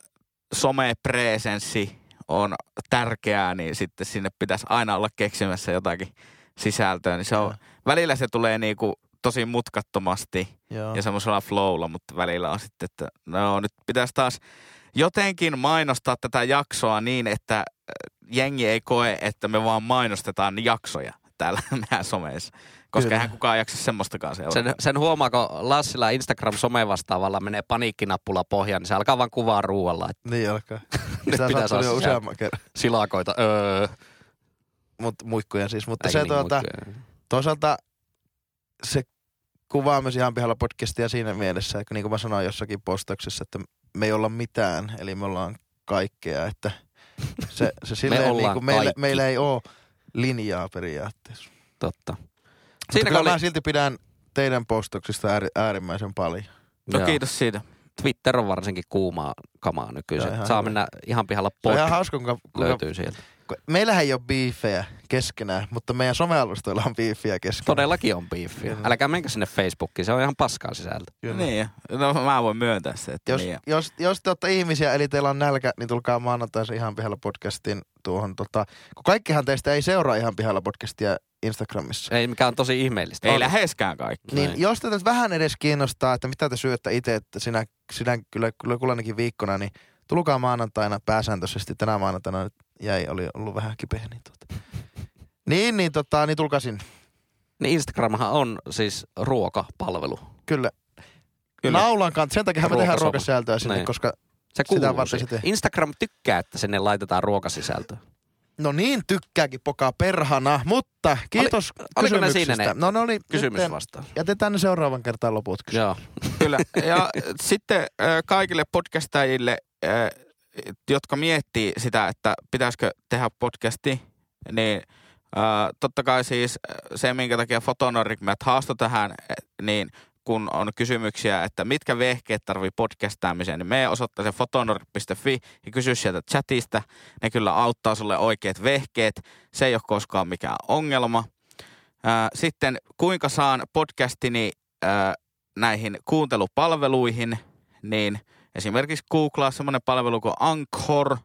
somepresenssi on tärkeää, niin sitten sinne pitäisi aina olla keksimässä jotakin sisältöä. Niin se on, välillä se tulee niinku tosi mutkattomasti Joo. ja semmoisella flowlla, mutta välillä on sitten, että no nyt pitäisi taas jotenkin mainostaa tätä jaksoa niin, että jengi ei koe, että me vaan mainostetaan jaksoja täällä [LAUGHS] meidän someissa. Koska Kyllä. eihän kukaan jaksa semmoistakaan seurata. Sen, sen huomaa, kun Lassilla Instagram somevastaavalla menee paniikkinappula pohjaan, niin se alkaa vaan kuvaa ruualla. Että Niin alkaa. [LAUGHS] Nyt Sitä pitää saa saada useamman kerran. Silakoita. Öö. Mut, muikkuja siis. Mutta Eikä se niin tuota, muikkuja. toisaalta se kuvaa myös ihan pihalla podcastia siinä mielessä, että niin kuin mä sanoin jossakin postauksessa, että me ei olla mitään, eli me ollaan kaikkea, että se, se [LAUGHS] silleen niin ollaan kuin meillä, meillä ei ole linjaa periaatteessa. Totta. Siinä kyllä oli mä silti pidän teidän postauksista äär, äärimmäisen paljon. No Joo. kiitos siitä. Twitter on varsinkin kuumaa kamaa nykyisin. Saa hyvä. mennä ihan pihalla pod ihan hauska, kuinka, kuinka löytyy sieltä. Meillähän ei ole biifejä keskenään, mutta meidän somealustoilla on biifejä keskenään. Todellakin on beefiä. Kyllä. Älkää menkö sinne Facebookiin, se on ihan paskaa sisältö. Kyllä. Niin, no mä voin myöntää se, että Jos, niin. jos, jos te olette ihmisiä, eli teillä on nälkä, niin tulkaa maanantaisin ihan pihalla podcastin tuohon. Tota, kun kaikkihan teistä ei seuraa ihan pihalla podcastia Instagramissa. Ei mikään tosi ihmeellistä. Ei On. läheskään kaikki. Niin Näin. jos teitä vähän edes kiinnostaa, että mitä te syötte itse, että sinä, sinä kyllä, kyllä kullanekin viikkona, niin tulkaa maanantaina pääsääntöisesti. Tänä maanantaina nyt jäi, oli ollut vähän kipeä. Niin, tota. niin, niin, tota, niin tulkaa sinne. Niin Instagramhan on siis ruokapalvelu. Kyllä. Kyllä. Naulan kanssa. Sen takia me tehdään ruokasisältöä sinne, Niin. koska Se Sitä varten se. Instagram tykkää, että sinne laitetaan ruokasisältöä. no niin tykkääkin pokaa perhana, mutta kiitos oliko ne kysymyksistä. siinä ne no, no oli, Kysymys nytten vastaan. Jätetään ne seuraavan kertaan loput kysymykset. Joo. Kyllä. Ja sitten kaikille podcastajille, jotka miettii sitä, että pitäisikö tehdä podcasti, niin äh, totta kai siis se, minkä takia Fotonorik meidät haastoi tähän, eh, niin kun on kysymyksiä, että mitkä vehkeet tarvii podcastaamiseen, niin me se fotonorik.fi ja kysy sieltä chatista. Ne kyllä auttaa sulle oikeat vehkeet. Se ei ole koskaan mikään ongelma. Ää, Sitten kuinka saan podcastini ää, näihin kuuntelupalveluihin, niin esimerkiksi googlaa semmoinen palvelu kuin Anchor,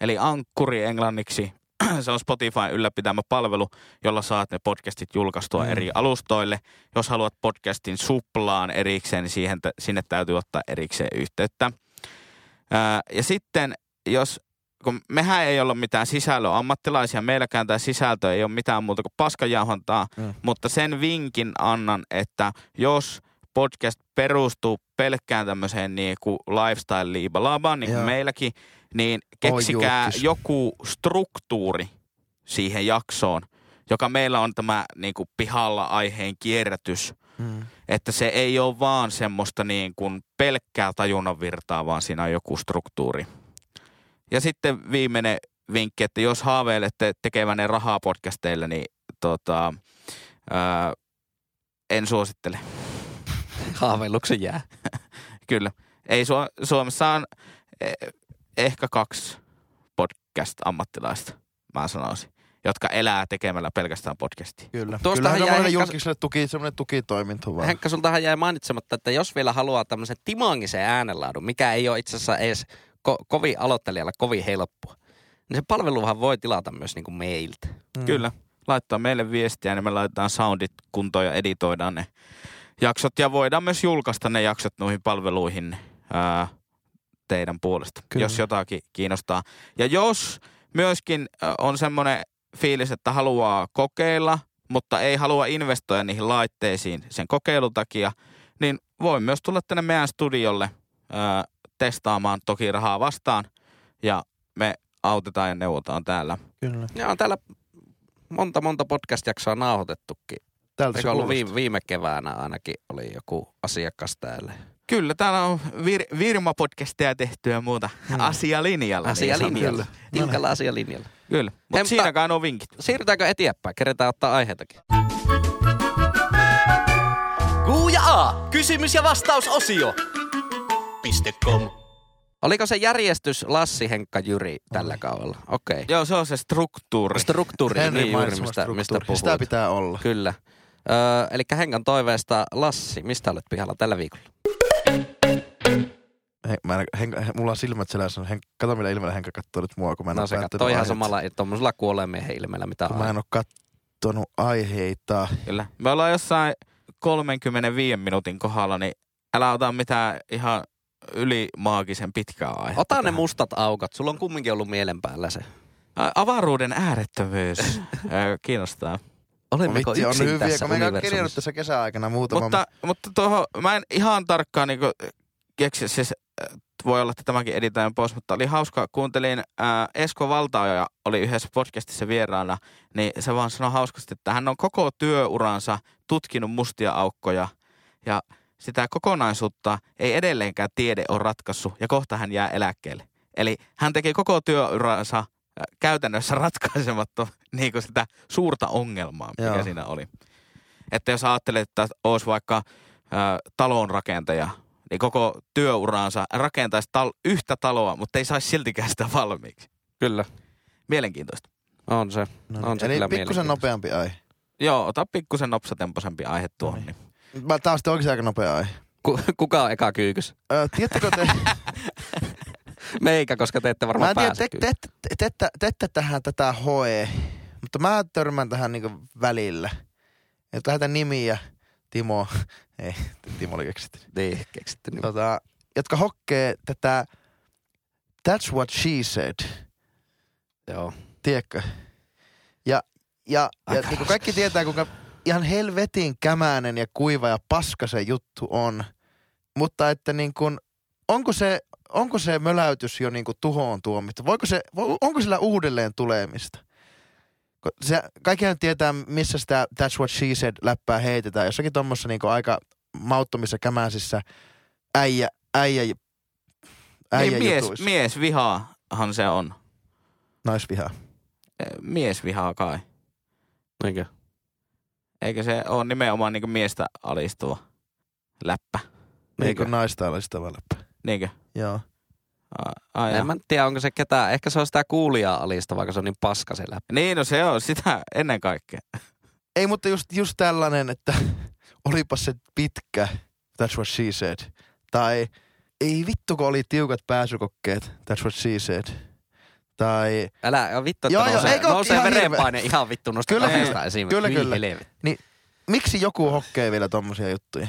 eli Ankkuri englanniksi. [CLEARS THROAT] Se on Spotifyn ylläpitämä palvelu, jolla saat ne podcastit julkaistua Mm. eri alustoille. Jos haluat podcastin suplaan erikseen, niin siihen, sinne täytyy ottaa erikseen yhteyttä. Ää, ja sitten, jos kun mehän ei olla mitään sisällöammattilaisia, meilläkään tämä sisältö ei ole mitään muuta kuin paskajauhantaa, Mm. mutta sen vinkin annan, että jos podcast perustuu pelkkään tämmöiseen niin kuin lifestyle-liibalabaan, niin kuin Joo. meilläkin, niin keksikää julkis. joku struktuuri siihen jaksoon, joka meillä on tämä niin kuin pihalla aiheen kierrätys, Mm. että se ei ole vaan semmoista niin kuin pelkkää tajunnan virtaa, vaan siinä on joku struktuuri. Ja sitten viimeinen vinkki, että jos haaveilette tekevänne rahaa podcasteille, niin tota, ää, en suosittele. Haavelluksen jää. [LAUGHS] Kyllä. Ei Su- Suomessa on eh, ehkä kaksi podcast-ammattilaista, mä sanoisin, jotka elää tekemällä pelkästään podcastia. Kyllä. Tuostahan Kyllähän jäi julkiselle tuki, semmoinen tukitoiminto vaan. Henkka, sultahan jäi mainitsematta, että jos vielä haluaa tämmöisen timangisen äänenlaadun, mikä ei ole itse asiassa edes ko- kovin aloittelijalle kovin helppoa, niin se palveluhan voi tilata myös niin kuin meiltä. Mm. Kyllä. Laittaa meille viestiä, niin me laitetaan soundit kuntoon ja editoidaan ne. Jaksot ja voidaan myös julkaista ne jaksot noihin palveluihin ää, teidän puolesta, Kyllä. jos jotakin kiinnostaa. Ja jos myöskin on semmoinen fiilis, että haluaa kokeilla, mutta ei halua investoida niihin laitteisiin sen kokeilun takia, niin voi myös tulla tänne meidän studiolle ää, testaamaan toki rahaa vastaan ja me autetaan ja neuvotaan täällä. Kyllä. Ja on täällä monta monta podcast-jaksoa nauhoitettukin. Tältä se Eikö ollut viime, viime keväänä ainakin oli joku asiakas täällä. Kyllä, täällä on vir- Virma-podcastia tehty ja muuta Hmm. asialinjalla. niin Asialinjalla. Tiukalla asialinjalla. Kyllä, Hei, mutta mutta- siinäkään on vinkit. Siirrytäänkö eteenpäin? Keretään ottaa aiheitakin. Kuu ja A. Kysymys ja vastausosio. Piste com. Oliko se järjestys Lassi, Henkka, Jyri tällä kaudella? Okei. Okay. Joo, se on se struktuuri. Struktuuri, Henri niin juuri, mistä, mistä struktuuri. puhuit. Sitä pitää olla. Kyllä. Öö, eli Henkan toiveesta Lassi, mistä olet pihalla tällä viikolla? He, mä en, Henka, he, mulla on silmät selässä. Hen, kato millä ilmeellä Henka katsoo nyt mua, kun mä en No se päättänyt katsoo ihan aiheita. samalla tuommoisella kuolleen miehen ilmeellä, mitä mä en on. oo kattonut aiheita. Kyllä. Me ollaan jossain 35 minuutin kohdalla, niin älä ota mitään ihan yli maagisen pitkää aihetta. Ota ne tähän. mustat aukot. Sulla on kumminkin ollut mielen päällä se. Avaruuden äärettömyys [LAUGHS] kiinnostaa. Olemmeko Vitsi, on yksin hyviä, tässä kun kirjannut universumissa? tässä kesäaikana muutama. Mutta, mutta tuohon, mä en ihan tarkkaan niinku keksi, siis äh, voi olla, että tämäkin editään pois, mutta oli hauska, kuuntelin ää, Esko Valtaoja oli yhdessä podcastissa vieraana, niin se vaan sanoi hauskasti, että hän on koko työuransa tutkinut mustia aukkoja ja sitä kokonaisuutta ei edelleenkään tiede ole ratkaissut ja kohta hän jää eläkkeelle. Eli hän teki koko työuransa äh, käytännössä ratkaisematta [LAUGHS] niin kuin sitä suurta ongelmaa, mikä Joo. siinä oli. Että jos ajattelet, että olisi vaikka ää, talonrakentaja, niin koko työuraansa rakentaisi tal- yhtä taloa, mutta ei saisi siltikään sitä valmiiksi. Kyllä, Mielenkiintoista. on se. no, on se Eli pikkusen nopeampi aihe. Joo, ota pikkusen nopsatempoisempi aihe tuohon. Niin. Mä taas sitten oikeasti aika nopea aihe. Ku, kuka on eka kyykys? Ö, tiedättekö te, [LAUGHS] Meikä, koska te ette mä varmaan en tiedä, te, te, te, te, te, te ette tähän tätä hoe, mutta mä törmään tähän niinku välillä. Ja lähetän nimiä, Timo, [LAUGHS] ei, Timo oli keksitty. Niin, keksitty. Niin. Tota, jotka hokkee tätä That's what she said, Joo. tiedätkö? Ja, ja, ja niin kaikki tietää, kuinka ihan helvetin kämäinen ja kuiva ja paska se juttu on. Mutta että niin kuin, onko se, onko se möläytys jo niin kuin tuhoon tuomittu? Voiko se, onko sillä uudelleen tulemista? Se, kaikkihan tietää, missä sitä That's what she said läppää heitetään. Jossakin tuommoissa niin aika mauttomissa kämäisissä äijä, äijä, äijä Niin mies, jutuissa. mies vihaahan se on. Naisviha. Eh, Mies vihaa kai. Niinkö? Eikö se ole nimenomaan niin miestä alistuva läppä? Niin kuin Niinkö? naista olisi tavallaan. Niinkö? Joo. Ai, En mä tiedä, onko se ketään. Ehkä se on sitä kuulijaa alista, vaikka se on niin paska se läpi. Niin, no se on sitä ennen kaikkea. Ei, mutta just, just tällainen, että [LAUGHS] olipa se pitkä, that's what she said. Tai ei vittu, kun oli tiukat pääsykokkeet, that's what she said. Tai Älä joo, vittu, että Joo, joo, nousee, eikö oo nousee ihan hirveä? verenpaine ihan vittu noista Kyllä, kahdesta esiin. kyllä, Hyi kyllä. helvetti. miksi joku hokkee vielä tommosia juttuja?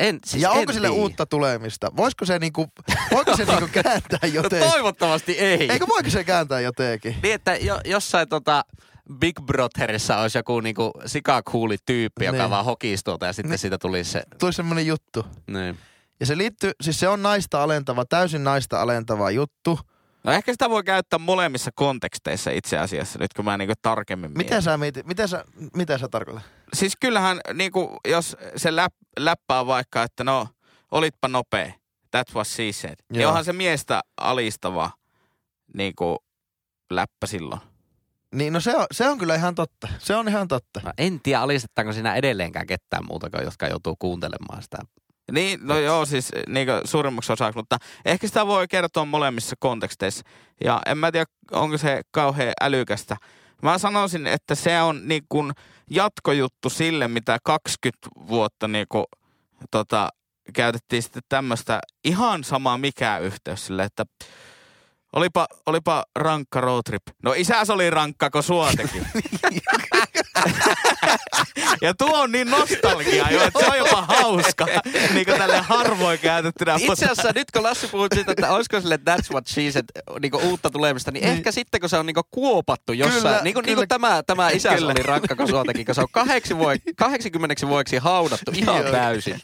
En, siis ja en onko sille tiedä. uutta tulemista? Voisiko se niinku, voiko se [LAUGHS] niinku kääntää No jotenkin? toivottavasti ei. Eikö voiko se kääntää jotenkin? Niin, että jo, jossain tota Big Brotherissa olisi joku niinku sikakuuli tyyppi, joka Niin. vaan hokisi tuota ja sitten Niin. siitä tulisi se. Tuli semmonen juttu. Niin. Ja se liittyy, siis se on naista alentava, täysin naista alentava juttu. No ehkä sitä voi käyttää molemmissa konteksteissa itse asiassa, nyt kun mä niinku tarkemmin mietin. Miten sä mietit, miten sä, mitä sä tarkoitat? Siis kyllähän, niinku, jos se läp, läppää vaikka, että no, olitpa nopea, that was she said. Niin Joo. onhan se miestä alistava niinku, läppä silloin. Niin no se on, se on kyllä ihan totta. Se on ihan totta. No, en tiedä, alistetaanko siinä edelleenkään ketään muuta kuin, jotka joutuu kuuntelemaan sitä. Niin, no joo, siis niin suurimmaksi osaksi, mutta ehkä sitä voi kertoa molemmissa konteksteissa. Ja en mä tiedä, onko se kauhean älykästä. Mä sanoisin, että se on niin kuin jatkojuttu sille, mitä 20 vuotta niin kuin, tota, käytettiin sitten tämmöistä ihan sama mikä yhteys sille, että Olipa, olipa rankka roadtrip. No isäs oli rankka, kun sua teki. ja tuo on niin nostalgia jo, että se on jopa hauska. niin kuin tälle harvoin käytettynä. Itse asiassa nyt kun Lassi puhut siitä, että olisiko sille That's What She Said niinku uutta tulemista, niin, ehkä sitten kun se on niinku kuopattu jossain, Kyllä, niin kuin, kyllä. niin kuin tämä, tämä isä oli rankka, kun sua teki, kun se on kahdeksi voi, 80 vuoksi haudattu ihan täysin.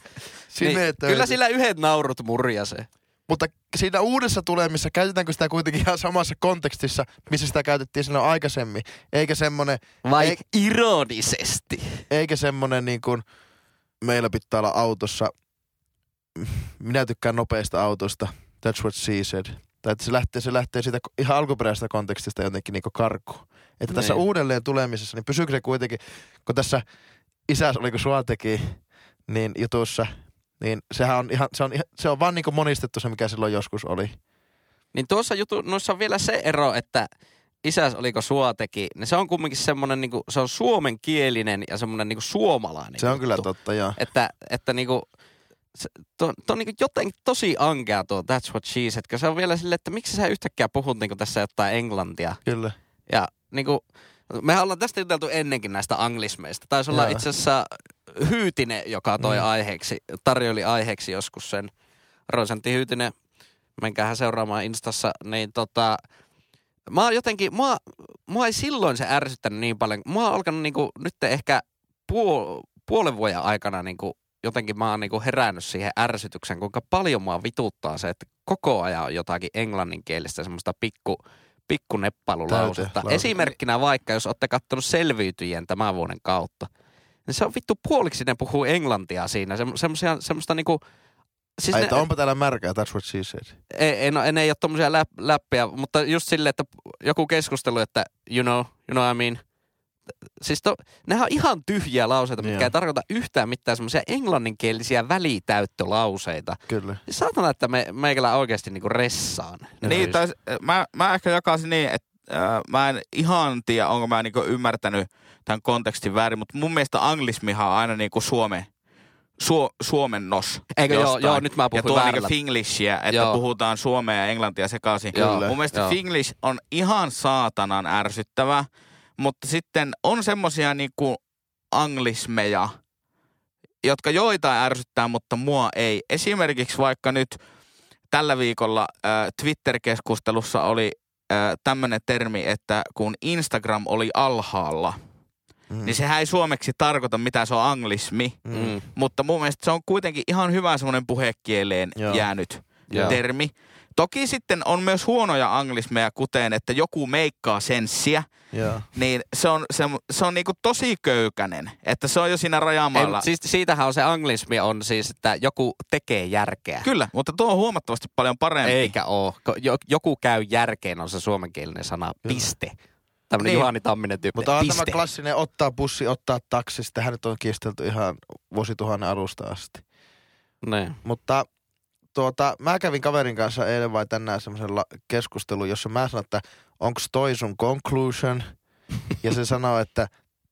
Niin, kyllä sillä yhdet naurut murjasee. Mutta siinä uudessa tulemissa, käytetäänkö sitä kuitenkin ihan samassa kontekstissa, missä sitä käytettiin silloin aikaisemmin? Eikä semmonen, Vai ei, ironisesti? eikä semmonen niin kuin, meillä pitää olla autossa, minä tykkään nopeista autoista, that's what she said. Tai että se lähtee, se lähtee siitä ihan alkuperäisestä kontekstista jotenkin niin karkuun. Että tässä Niin. uudelleen tulemisessa, niin pysyykö se kuitenkin, kun tässä isäs oliko sua teki, niin jutussa, niin sehän on ihan, se on, se on vaan niin monistettu se, mikä silloin joskus oli. Niin tuossa jutu, noissa on vielä se ero, että isäs oliko sua teki, niin se on kumminkin semmoinen, niinku, se on suomenkielinen ja semmoinen niinku suomalainen Se on kyllä juttu. totta, joo. Että, että niinku, se, tuo, tuo on niinku jotenkin tosi ankea tuo That's What She Said, se on vielä silleen, että miksi sä yhtäkkiä puhut niinku tässä jotain englantia. Kyllä. Ja niinku, mehän ollaan tästä juteltu ennenkin näistä anglismeista. Taisi olla itse asiassa Hyytinen, joka toi Mm. aiheeksi, tarjoili aiheeksi joskus sen. Roisantti Hyytinen, menkäähän seuraamaan Instassa, niin tota, mä oon jotenkin, mua, mua ei silloin se ärsyttänyt niin paljon. Mua on alkanut niinku, nyt ehkä puol, puolen vuoden aikana niinku, jotenkin mä oon niinku herännyt siihen ärsytyksen, kuinka paljon mua vituttaa se, että koko ajan on jotakin englanninkielistä semmoista pikku, pikkuneppalulausetta. Esimerkkinä vaikka, jos olette kattonut selviytyjien tämän vuoden kautta, niin se on vittu puoliksi ne puhuu englantia siinä. Sem, semmosia, semmoista niinku, siis Ai, ne, onpa täällä märkää, that's what she said. ei, ei, no, ne ei ole tommosia läp, läppiä, mutta just silleen, että joku keskustelu, että you know, you know what I mean. Siis to, nehän on ihan tyhjiä lauseita, mitkä Joo. ei tarkoita yhtään mitään semmoisia englanninkielisiä välitäyttölauseita. Kyllä. Siis saatana, että me, meikällä oikeasti niinku ressaan. Niin, just. tai, s- mä, mä ehkä jakaisin niin, että äh, mä en ihan tiedä, onko mä niinku ymmärtänyt tämän kontekstin väärin, mutta mun mielestä anglismihan on aina niinku Suome, Suo, suomennos. Eikö joo, joo, nyt mä Ja puhuin tuo väärällä. niinku finglishia, että Joo. puhutaan suomea ja englantia sekaisin. Joo, Mun mielestä joo. finglish on ihan saatanan ärsyttävä, mutta sitten on semmosia niinku anglismeja, jotka joitain ärsyttää, mutta mua ei. Esimerkiksi vaikka nyt tällä viikolla äh, Twitter-keskustelussa oli äh, tämmöinen termi, että kun Instagram oli alhaalla, Mm. niin sehän ei suomeksi tarkoita mitä se on anglismi, Mm. mutta mun mielestä se on kuitenkin ihan hyvä semmoinen puhekieleen Joo. jäänyt Joo. termi. Toki sitten on myös huonoja anglismeja, kuten että joku meikkaa senssiä, Joo. niin se on, se, se on niinku tosi köykänen. Että se on jo siinä Ei, rajamaalla. mut siis siitähän on se anglismi on siis, että joku tekee järkeä. Kyllä, mutta tuo on huomattavasti paljon parempi. Eikä oo. Jo- Joku käy järkeen on se suomenkielinen sana. Piste. Tämmönen Niin. Juhani Tamminen tyyppi. Mutta on Piste. tämä klassinen ottaa bussi, ottaa taksi. Sitähän nyt on kiistelty ihan vuosituhannen alusta asti. Niin. Mutta tuota, mä kävin kaverin kanssa eilen vai tänään semmoisella keskustelun, jossa mä sanoin, että onko toi sun conclusion? [LAUGHS] Ja se sanoi, että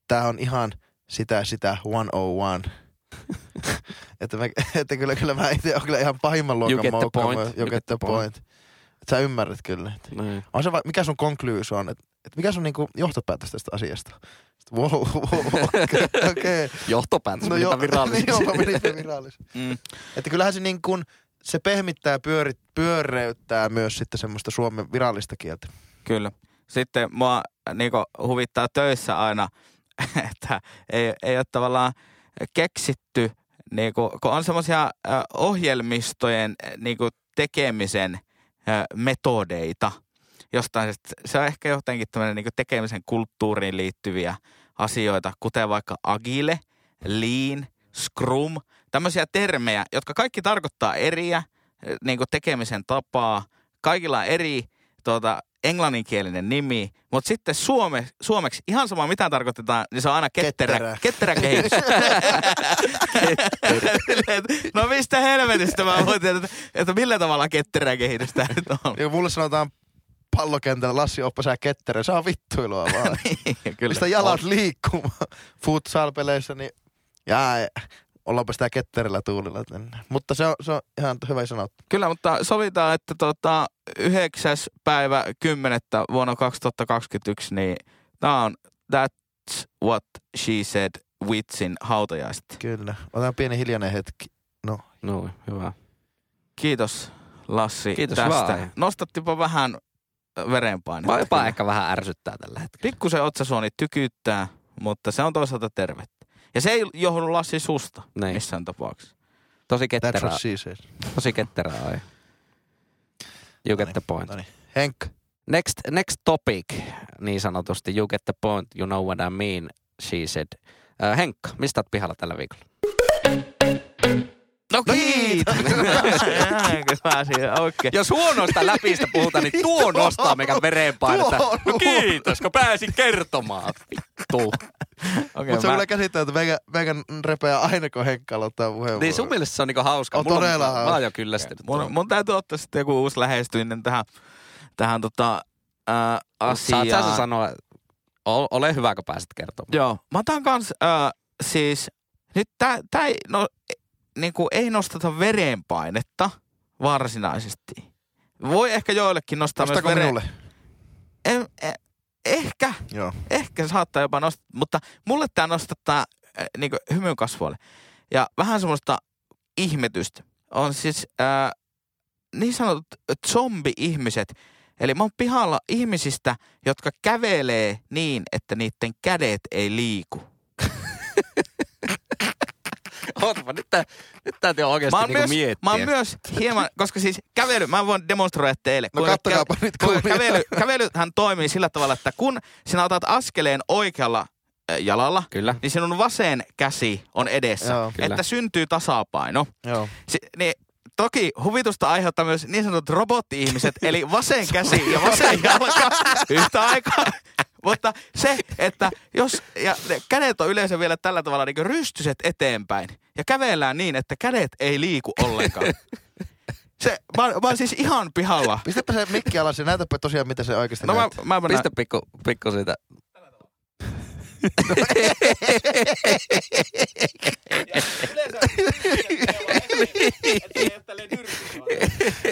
tää on ihan sitä sitä 101. [LAUGHS] että, mä, että kyllä, kyllä mä itse on kyllä ihan pahimman luokan You get the point. You get the point. Sä ymmärrät kyllä. Niin. On se va- mikä sun conclusion on? Että et mikä sun niinku johtopäätös tästä asiasta? Sitten, wow, wow, okei. [LAUGHS] Okay, okay. Johtopäätös, no jo, virallisesti. Niin, joo, menipä virallisesti. [LAUGHS] Mm. Että kyllähän se niin kuin, se pehmittää pyöri, pyöreyttää myös sitten semmoista Suomen virallista kieltä. Kyllä. Sitten mua niinku huvittaa töissä aina, [LAUGHS] että ei, ei ole tavallaan keksitty, niinku, kun on semmoisia ohjelmistojen äh, niinku, tekemisen metodeita jostain. Se on ehkä jotenkin tämmöinen niinku, tekemisen kulttuuriin liittyviä asioita, kuten vaikka agile, lean, scrum, tämmöisiä termejä, jotka kaikki tarkoittaa eriä, niinku, tekemisen tapaa. Kaikilla on eri tuota, englanninkielinen nimi, mutta sitten suome, suomeksi ihan sama mitä tarkoitetaan, niin se on aina ketterä, Ketterä. ketterä kehitys. [LAUGHS] no mistä helvetistä mä voin tietää, että, että millä tavalla ketterä kehitys tää nyt on. Niin kun mulle sanotaan pallokentällä, Lassi oppa sä ketterä, se on vittuilua [LAUGHS] vaan. Niin, Kyllä. Mistä jalat liikkumaan futsal-peleissä, niin jaa, ollaanpa sitä ketterillä tuulilla. tänne. Mutta se on, se on ihan hyvä sanottu. Kyllä, mutta sovitaan, että tota, 9. päivä 10. vuonna 2021, niin tämä on That's What She Said Witsin hautajaiset. Kyllä. Otetaan pieni hiljainen hetki. No, No, hyvä. Kiitos Lassi Kiitos tästä. vaan. Nostattipa vähän verenpainetta. Vai jopa ehkä vähän ärsyttää tällä hetkellä. Pikkusen otsasuoni tykyttää, mutta se on toisaalta tervettä. Ja se ei johdu Lassi susta Niin. missään tapauksessa. Tosi ketterää. Tosi ketterää oi. You get the point. Niin. Henkka. Next, next topic, niin sanotusti. You get the point, you know what I mean, she said. Äh, Henkka, mistä oot pihalla tällä viikolla? No kiitos! [LAUGHS] Pääsin, oikein. Jos huonoista läpistä puhutaan, niin tuo nostaa meidän verenpainetta. No kiitos, kun pääsin kertomaan. Vittu. Okay, Mutta se on kyllä käsittää, että meikä, meikä repeää aina, kun Henkka aloittaa puheenvuoron. Niin sun mielestä se on niinku hauska. On Mulla todella Mä hauska. oon jo kyllästynyt. mun, mun täytyy ottaa sitten joku uusi lähestyminen tähän, tähän tota, ää, asiaan. Saat sä sanoa, ole hyvä, kun pääset kertomaan. Joo, mä otan kans ää, siis, nyt tää, tää ei, no, e- niinku, ei nostata verenpainetta varsinaisesti. Voi ehkä joillekin nostaa Nostako myös veren... minulle? En, eh, ehkä, Joo. ehkä saattaa jopa nostaa, mutta mulle tämä nostattaa äh, niin hymyn kasvoille. Ja vähän semmoista ihmetystä. On siis äh, niin sanotut zombi-ihmiset. Eli mä oon pihalla ihmisistä, jotka kävelee niin, että niiden kädet ei liiku. [LAUGHS] Ootapa, nyt, tää, nyt täytyy oikeasti Mä oon, niinku myös, miettiä. mä oon myös hieman, koska siis kävely, mä voin demonstroida teille. No kattokaapa nyt kuinka kuulijat. kävely, kävelyhän toimii sillä tavalla, että kun sinä otat askeleen oikealla jalalla, Kyllä. niin sinun vasen käsi on edessä, Joo. Kyllä. että syntyy tasapaino. Joo. Si- niin, toki huvitusta aiheuttaa myös niin sanotut robotti-ihmiset, eli vasen käsi ja vasen [LAUGHS] jalka yhtä aikaa. Mutta se, että jos, ja ne kädet on yleensä vielä tällä tavalla niin rystyset eteenpäin, ja kävellään niin, että kädet ei liiku ollenkaan. [LAUGHS] Se, mä, oon- mä oon siis ihan pihalla. Pistäpä se mikki alas ja näytäpä tosiaan, mitä se oikeasti No mä, näyttää. mä, mä Pistä pikku, pikku siitä. [LAUGHS]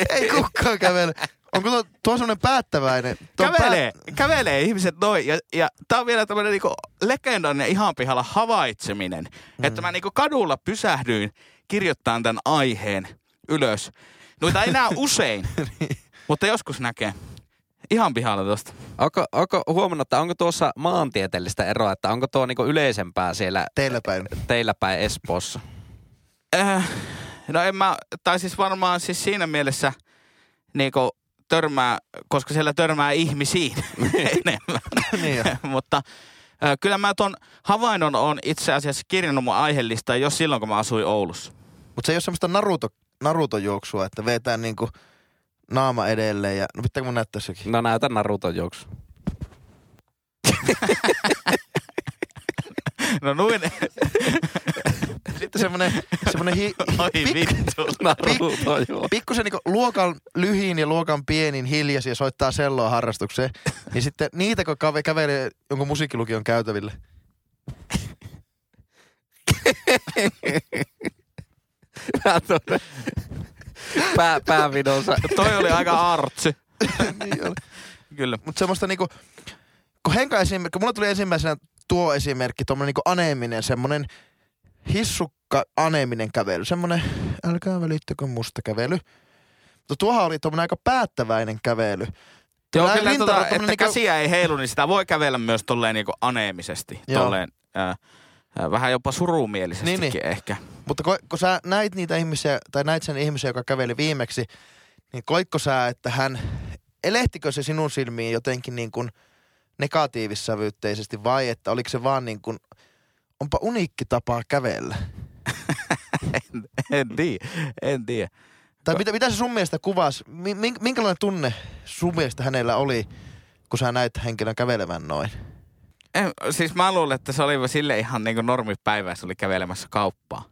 [LAUGHS] Ei kukaan kävele. Onko tuo, tuo on semmoinen päättäväinen? Tuo kävelee, kävelee ihmiset noin. Ja, ja tää on vielä tämmönen niinku legendaarinen ihan pihalla havaitseminen. Mm. Että mä niinku kadulla pysähdyin kirjoittamaan tämän aiheen ylös. Noita ei näe usein, [LAUGHS] mutta joskus näkee. Ihan pihalla tosta. Onko, onko huomannut, että onko tuossa maantieteellistä eroa, että onko tuo niinku yleisempää siellä Teillä päin. teillä päin Espoossa? Äh, no en mä, tai siis varmaan siis siinä mielessä niinku törmää, koska siellä törmää ihmisiin [LAUGHS] enemmän. niin. [LAUGHS] Mutta äh, kyllä mä ton havainnon on itse asiassa kirjannut mun aiheellistaan jos silloin, kun mä asuin Oulussa. Mutta se ei ole semmoista Naruto, Naruto-juoksua, että vetää niinku naama edelleen ja... No pitääkö mun näyttää sekin? No näytä Naruton juoksu. [LAUGHS] No noin. Sitten semmonen, semmonen hi, [LAUGHS] Oi pik, vittu. Juoksu. pikkusen niinku luokan lyhin ja luokan pienin hiljasi ja soittaa selloa harrastukseen. Niin sitten niitä, kun käve- kävelee jonkun musiikkilukion käytäville. Tuonne Pää, päävidonsa. Toi oli aika artsy. niin oli. Kyllä. Mutta semmoista niinku, kun Henka esimerkki, mulla tuli ensimmäisenä tuo esimerkki, tuommoinen niinku aneeminen, semmoinen hissukka aneeminen kävely. Semmoinen, älkää välittäkö musta kävely. Mutta tuohan oli tuommoinen aika päättäväinen kävely. Joo, kyllä tota, että niinku- käsiä ei heilu, niin sitä voi kävellä myös tolleen niinku aneemisesti. Joo. Tolleen, äh, äh, vähän jopa surumielisestikin Niin, niin. ehkä. Mutta ko, kun sä näit niitä ihmisiä, tai näit sen ihmisen, joka käveli viimeksi, niin koitko sä, että hän, elehtikö se sinun silmiin jotenkin niin kuin negatiivissävyytteisesti vai että oliko se vaan niin kuin, onpa uniikki tapa kävellä? En, en tiedä, en tiedä. Tai mitä, mitä se sun mielestä kuvasi, Mi- min- minkälainen tunne sun mielestä hänellä oli, kun sä näit henkilön kävelevän noin? En, siis mä luulen, että se oli sille ihan niinku normipäivä, se oli kävelemässä kauppaa.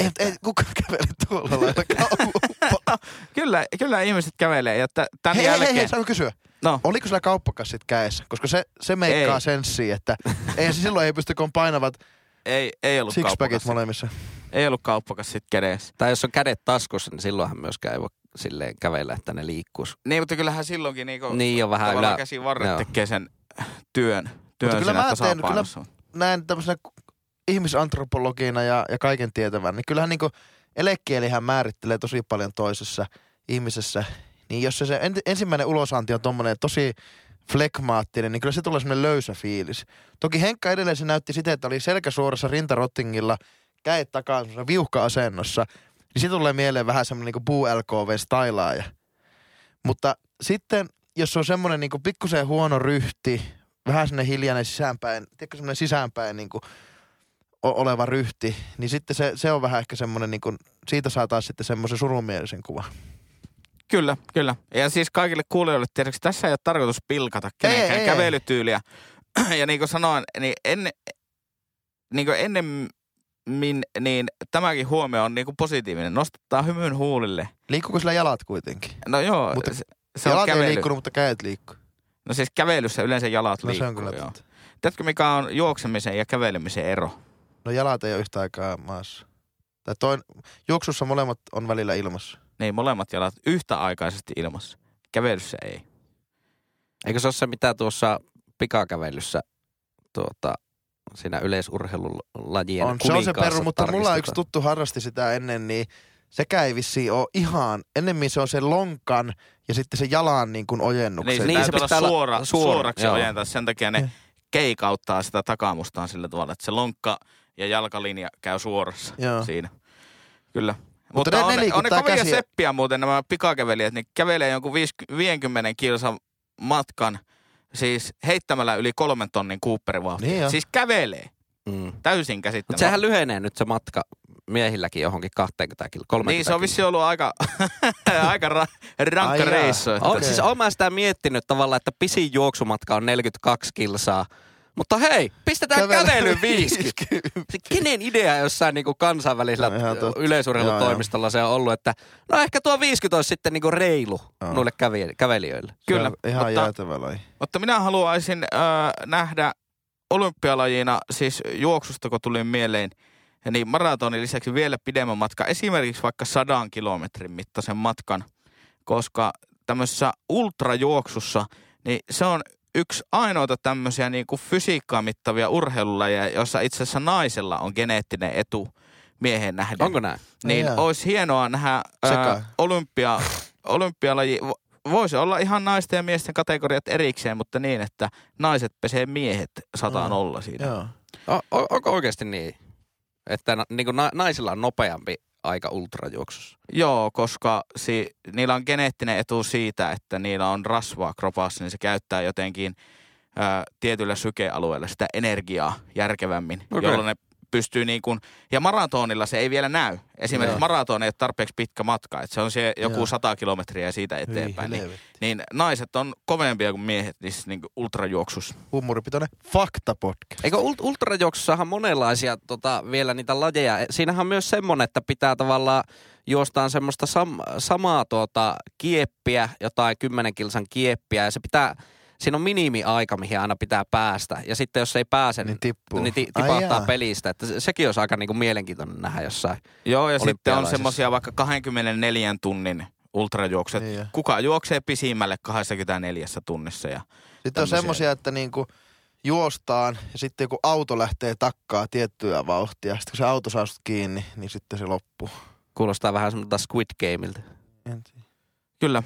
Ei, ei kukaan kävele tuolla lailla [LAUGHS] kauppaa. Kyllä, kyllä ihmiset kävelee. Ja t- tämän hei, jälkeen... hei, hei, saanko kysyä? No, Oliko sulla kauppakassit kädessä? Koska se, se meikkaa Ei. senssiä, että ei se silloin ei pysty, kun painavat ei, ei ollut Sixpackit kauppakas. molemmissa. Ei ollut kauppakas sit kädessä. Tai jos on kädet taskussa, niin silloinhan myöskään ei voi silleen kävellä, että ne liikkuisi. Niin, mutta kyllähän silloinkin niinku Niin on vähän tavallaan ylä... käsi varret joo. tekee sen työn, työn kyllä siinä mä teen- tasapainossa. näin tämmöisenä ihmisantropologina ja, ja kaiken tietävän, niin kyllähän niinku elekielihän määrittelee tosi paljon toisessa ihmisessä. Niin jos se, se en, ensimmäinen ulosanti on tommonen tosi flekmaattinen, niin kyllä se tulee semmoinen löysä fiilis. Toki Henkka edelleen se näytti sitä, että oli selkä suorassa rintarottingilla, käet takaa viuhka-asennossa. Niin siitä tulee mieleen vähän semmoinen niinku puu LKV-stailaaja. Mutta sitten, jos on semmoinen niinku pikkusen huono ryhti, vähän semmoinen hiljainen sisäänpäin, tiedätkö semmoinen sisäänpäin niinku o- oleva ryhti, niin sitten se, se on vähän ehkä semmoinen, niinku, siitä saa taas sitten semmoisen surumielisen kuvan. Kyllä, kyllä. Ja siis kaikille kuulijoille tiedoksi, tässä ei ole tarkoitus pilkata kenenkään ei, ei. kävelytyyliä. [CLEARS THROAT] ja niin kuin sanoin, niin, en, niin kuin ennemmin niin tämäkin huomio on niin kuin positiivinen. Nostattaa hymyn huulille. Liikkuuko sillä jalat kuitenkin? No joo, Mutta se, se on jalat ei kävely. liikkunut, mutta kädet liikkuu. No siis kävelyssä yleensä jalat No liikkuu. se on kyllä joo. Tiedätkö mikä on juoksemisen ja kävelemisen ero? No jalat ei ole yhtä aikaa maassa. Tai toin, juoksussa molemmat on välillä ilmassa. Niin, molemmat jalat yhtäaikaisesti ilmassa. Kävelyssä ei. Eikö se ole se, mitä tuossa pikakävelyssä tuota, siinä yleisurheilulajien On, se on se peru, mutta mulla yksi tuttu harrasti sitä ennen, niin sekään ei vissiin ole ihan, ennemmin se on se lonkan ja sitten se jalan niin kuin ojennuksen. Niin, se, Niin, se pitää pitää olla olla suora, suora, suoraksi joo. ojentaa. Sen takia ne keikauttaa sitä takamustaan sillä tavalla, että se lonkka ja jalkalinja käy suorassa Joo. siinä. Kyllä. Mutta Mutta, ne- on, ne on ne kovia käsiä. seppiä muuten nämä pikakävelijät, niin kävelee jonkun 50 50 kilsan matkan, siis heittämällä yli kolmen tonnin Cooperin Niin jo. Siis kävelee. Mm. Täysin Mutta käsittämätöntä. sehän lyhenee nyt se matka miehilläkin johonkin 20 kilo, 30 Niin, se on vissi ollut aika, [LAUGHS] aika ra, rankka reissu. että- On, Okei. siis mä sitä miettinyt tavallaan, että pisin juoksumatka on 42 kilsaa. Mutta hei, pistetään kävely 50. Se [LAUGHS] kenen idea jossain niinku kansainvälisellä No yleisurheilutoimistolla se on ollut, että no ehkä tuo 50 olisi sitten niinku reilu Joo. noille kävi- kävelijöille. Kyllä, Se on Ihan mutta- jäätävä laji. Mutta minä haluaisin äh, nähdä olympialajina, siis juoksusta kun tuli mieleen, niin maratonin lisäksi vielä pidemmän matka, esimerkiksi vaikka sadan kilometrin mittaisen matkan, koska tämmöisessä ultrajuoksussa, niin se on yksi ainoita tämmöisiä niin kuin fysiikkaa mittavia urheilulajeja, jossa itse asiassa naisella on geneettinen etu miehen nähden. Onko näin? Niin jaa. olisi hienoa nähdä ää, olympia, olympialaji. Vo- Voisi olla ihan naisten ja miesten kategoriat erikseen, mutta niin, että naiset pesee miehet sataan Mm. olla siinä. Joo. O- o- onko oikeasti niin? Että na, niinku na, naisilla on nopeampi aika ultrajuoksussa. Joo, koska si, niillä on geneettinen etu siitä, että niillä on rasvaa kropassa, niin se käyttää jotenkin ää, tietyllä sykealueella sitä energiaa järkevämmin, okay. jolloin ne pystyy niin kuin, ja maratonilla se ei vielä näy. Esimerkiksi Joo. maraton ei ole tarpeeksi pitkä matka, että se on se joku Joo. sata kilometriä ja siitä eteenpäin. Niin, niin naiset on kovempia kuin miehet niissä niin kuin ultrajuoksussa. Huumoripitoinen faktapodcast. Eikö ult- ultrajuoksussahan monenlaisia tota, vielä niitä lajeja? E, Siinähän on myös semmoinen, että pitää tavallaan juostaan semmoista sam- samaa tuota, kieppiä, jotain 10 kilsan kieppiä ja se pitää, siinä on minimiaika, mihin aina pitää päästä. Ja sitten jos ei pääse, Niin tippuu. niin ti- Ai tipahtaa jaa. pelistä. Että se- sekin olisi aika niinku mielenkiintoinen nähdä jossain. Joo, ja sitten on semmoisia vaikka 24 tunnin ultrajuokset. Niin. Kuka juoksee pisimmälle 24 tunnissa ja Sitten on semmosia, että niinku juostaan ja sitten joku auto lähtee takkaa tiettyä vauhtia. Sitten kun se auto saa sut kiinni, niin sitten se loppuu. Kuulostaa vähän semmoista Squid Gameilta. Kyllä.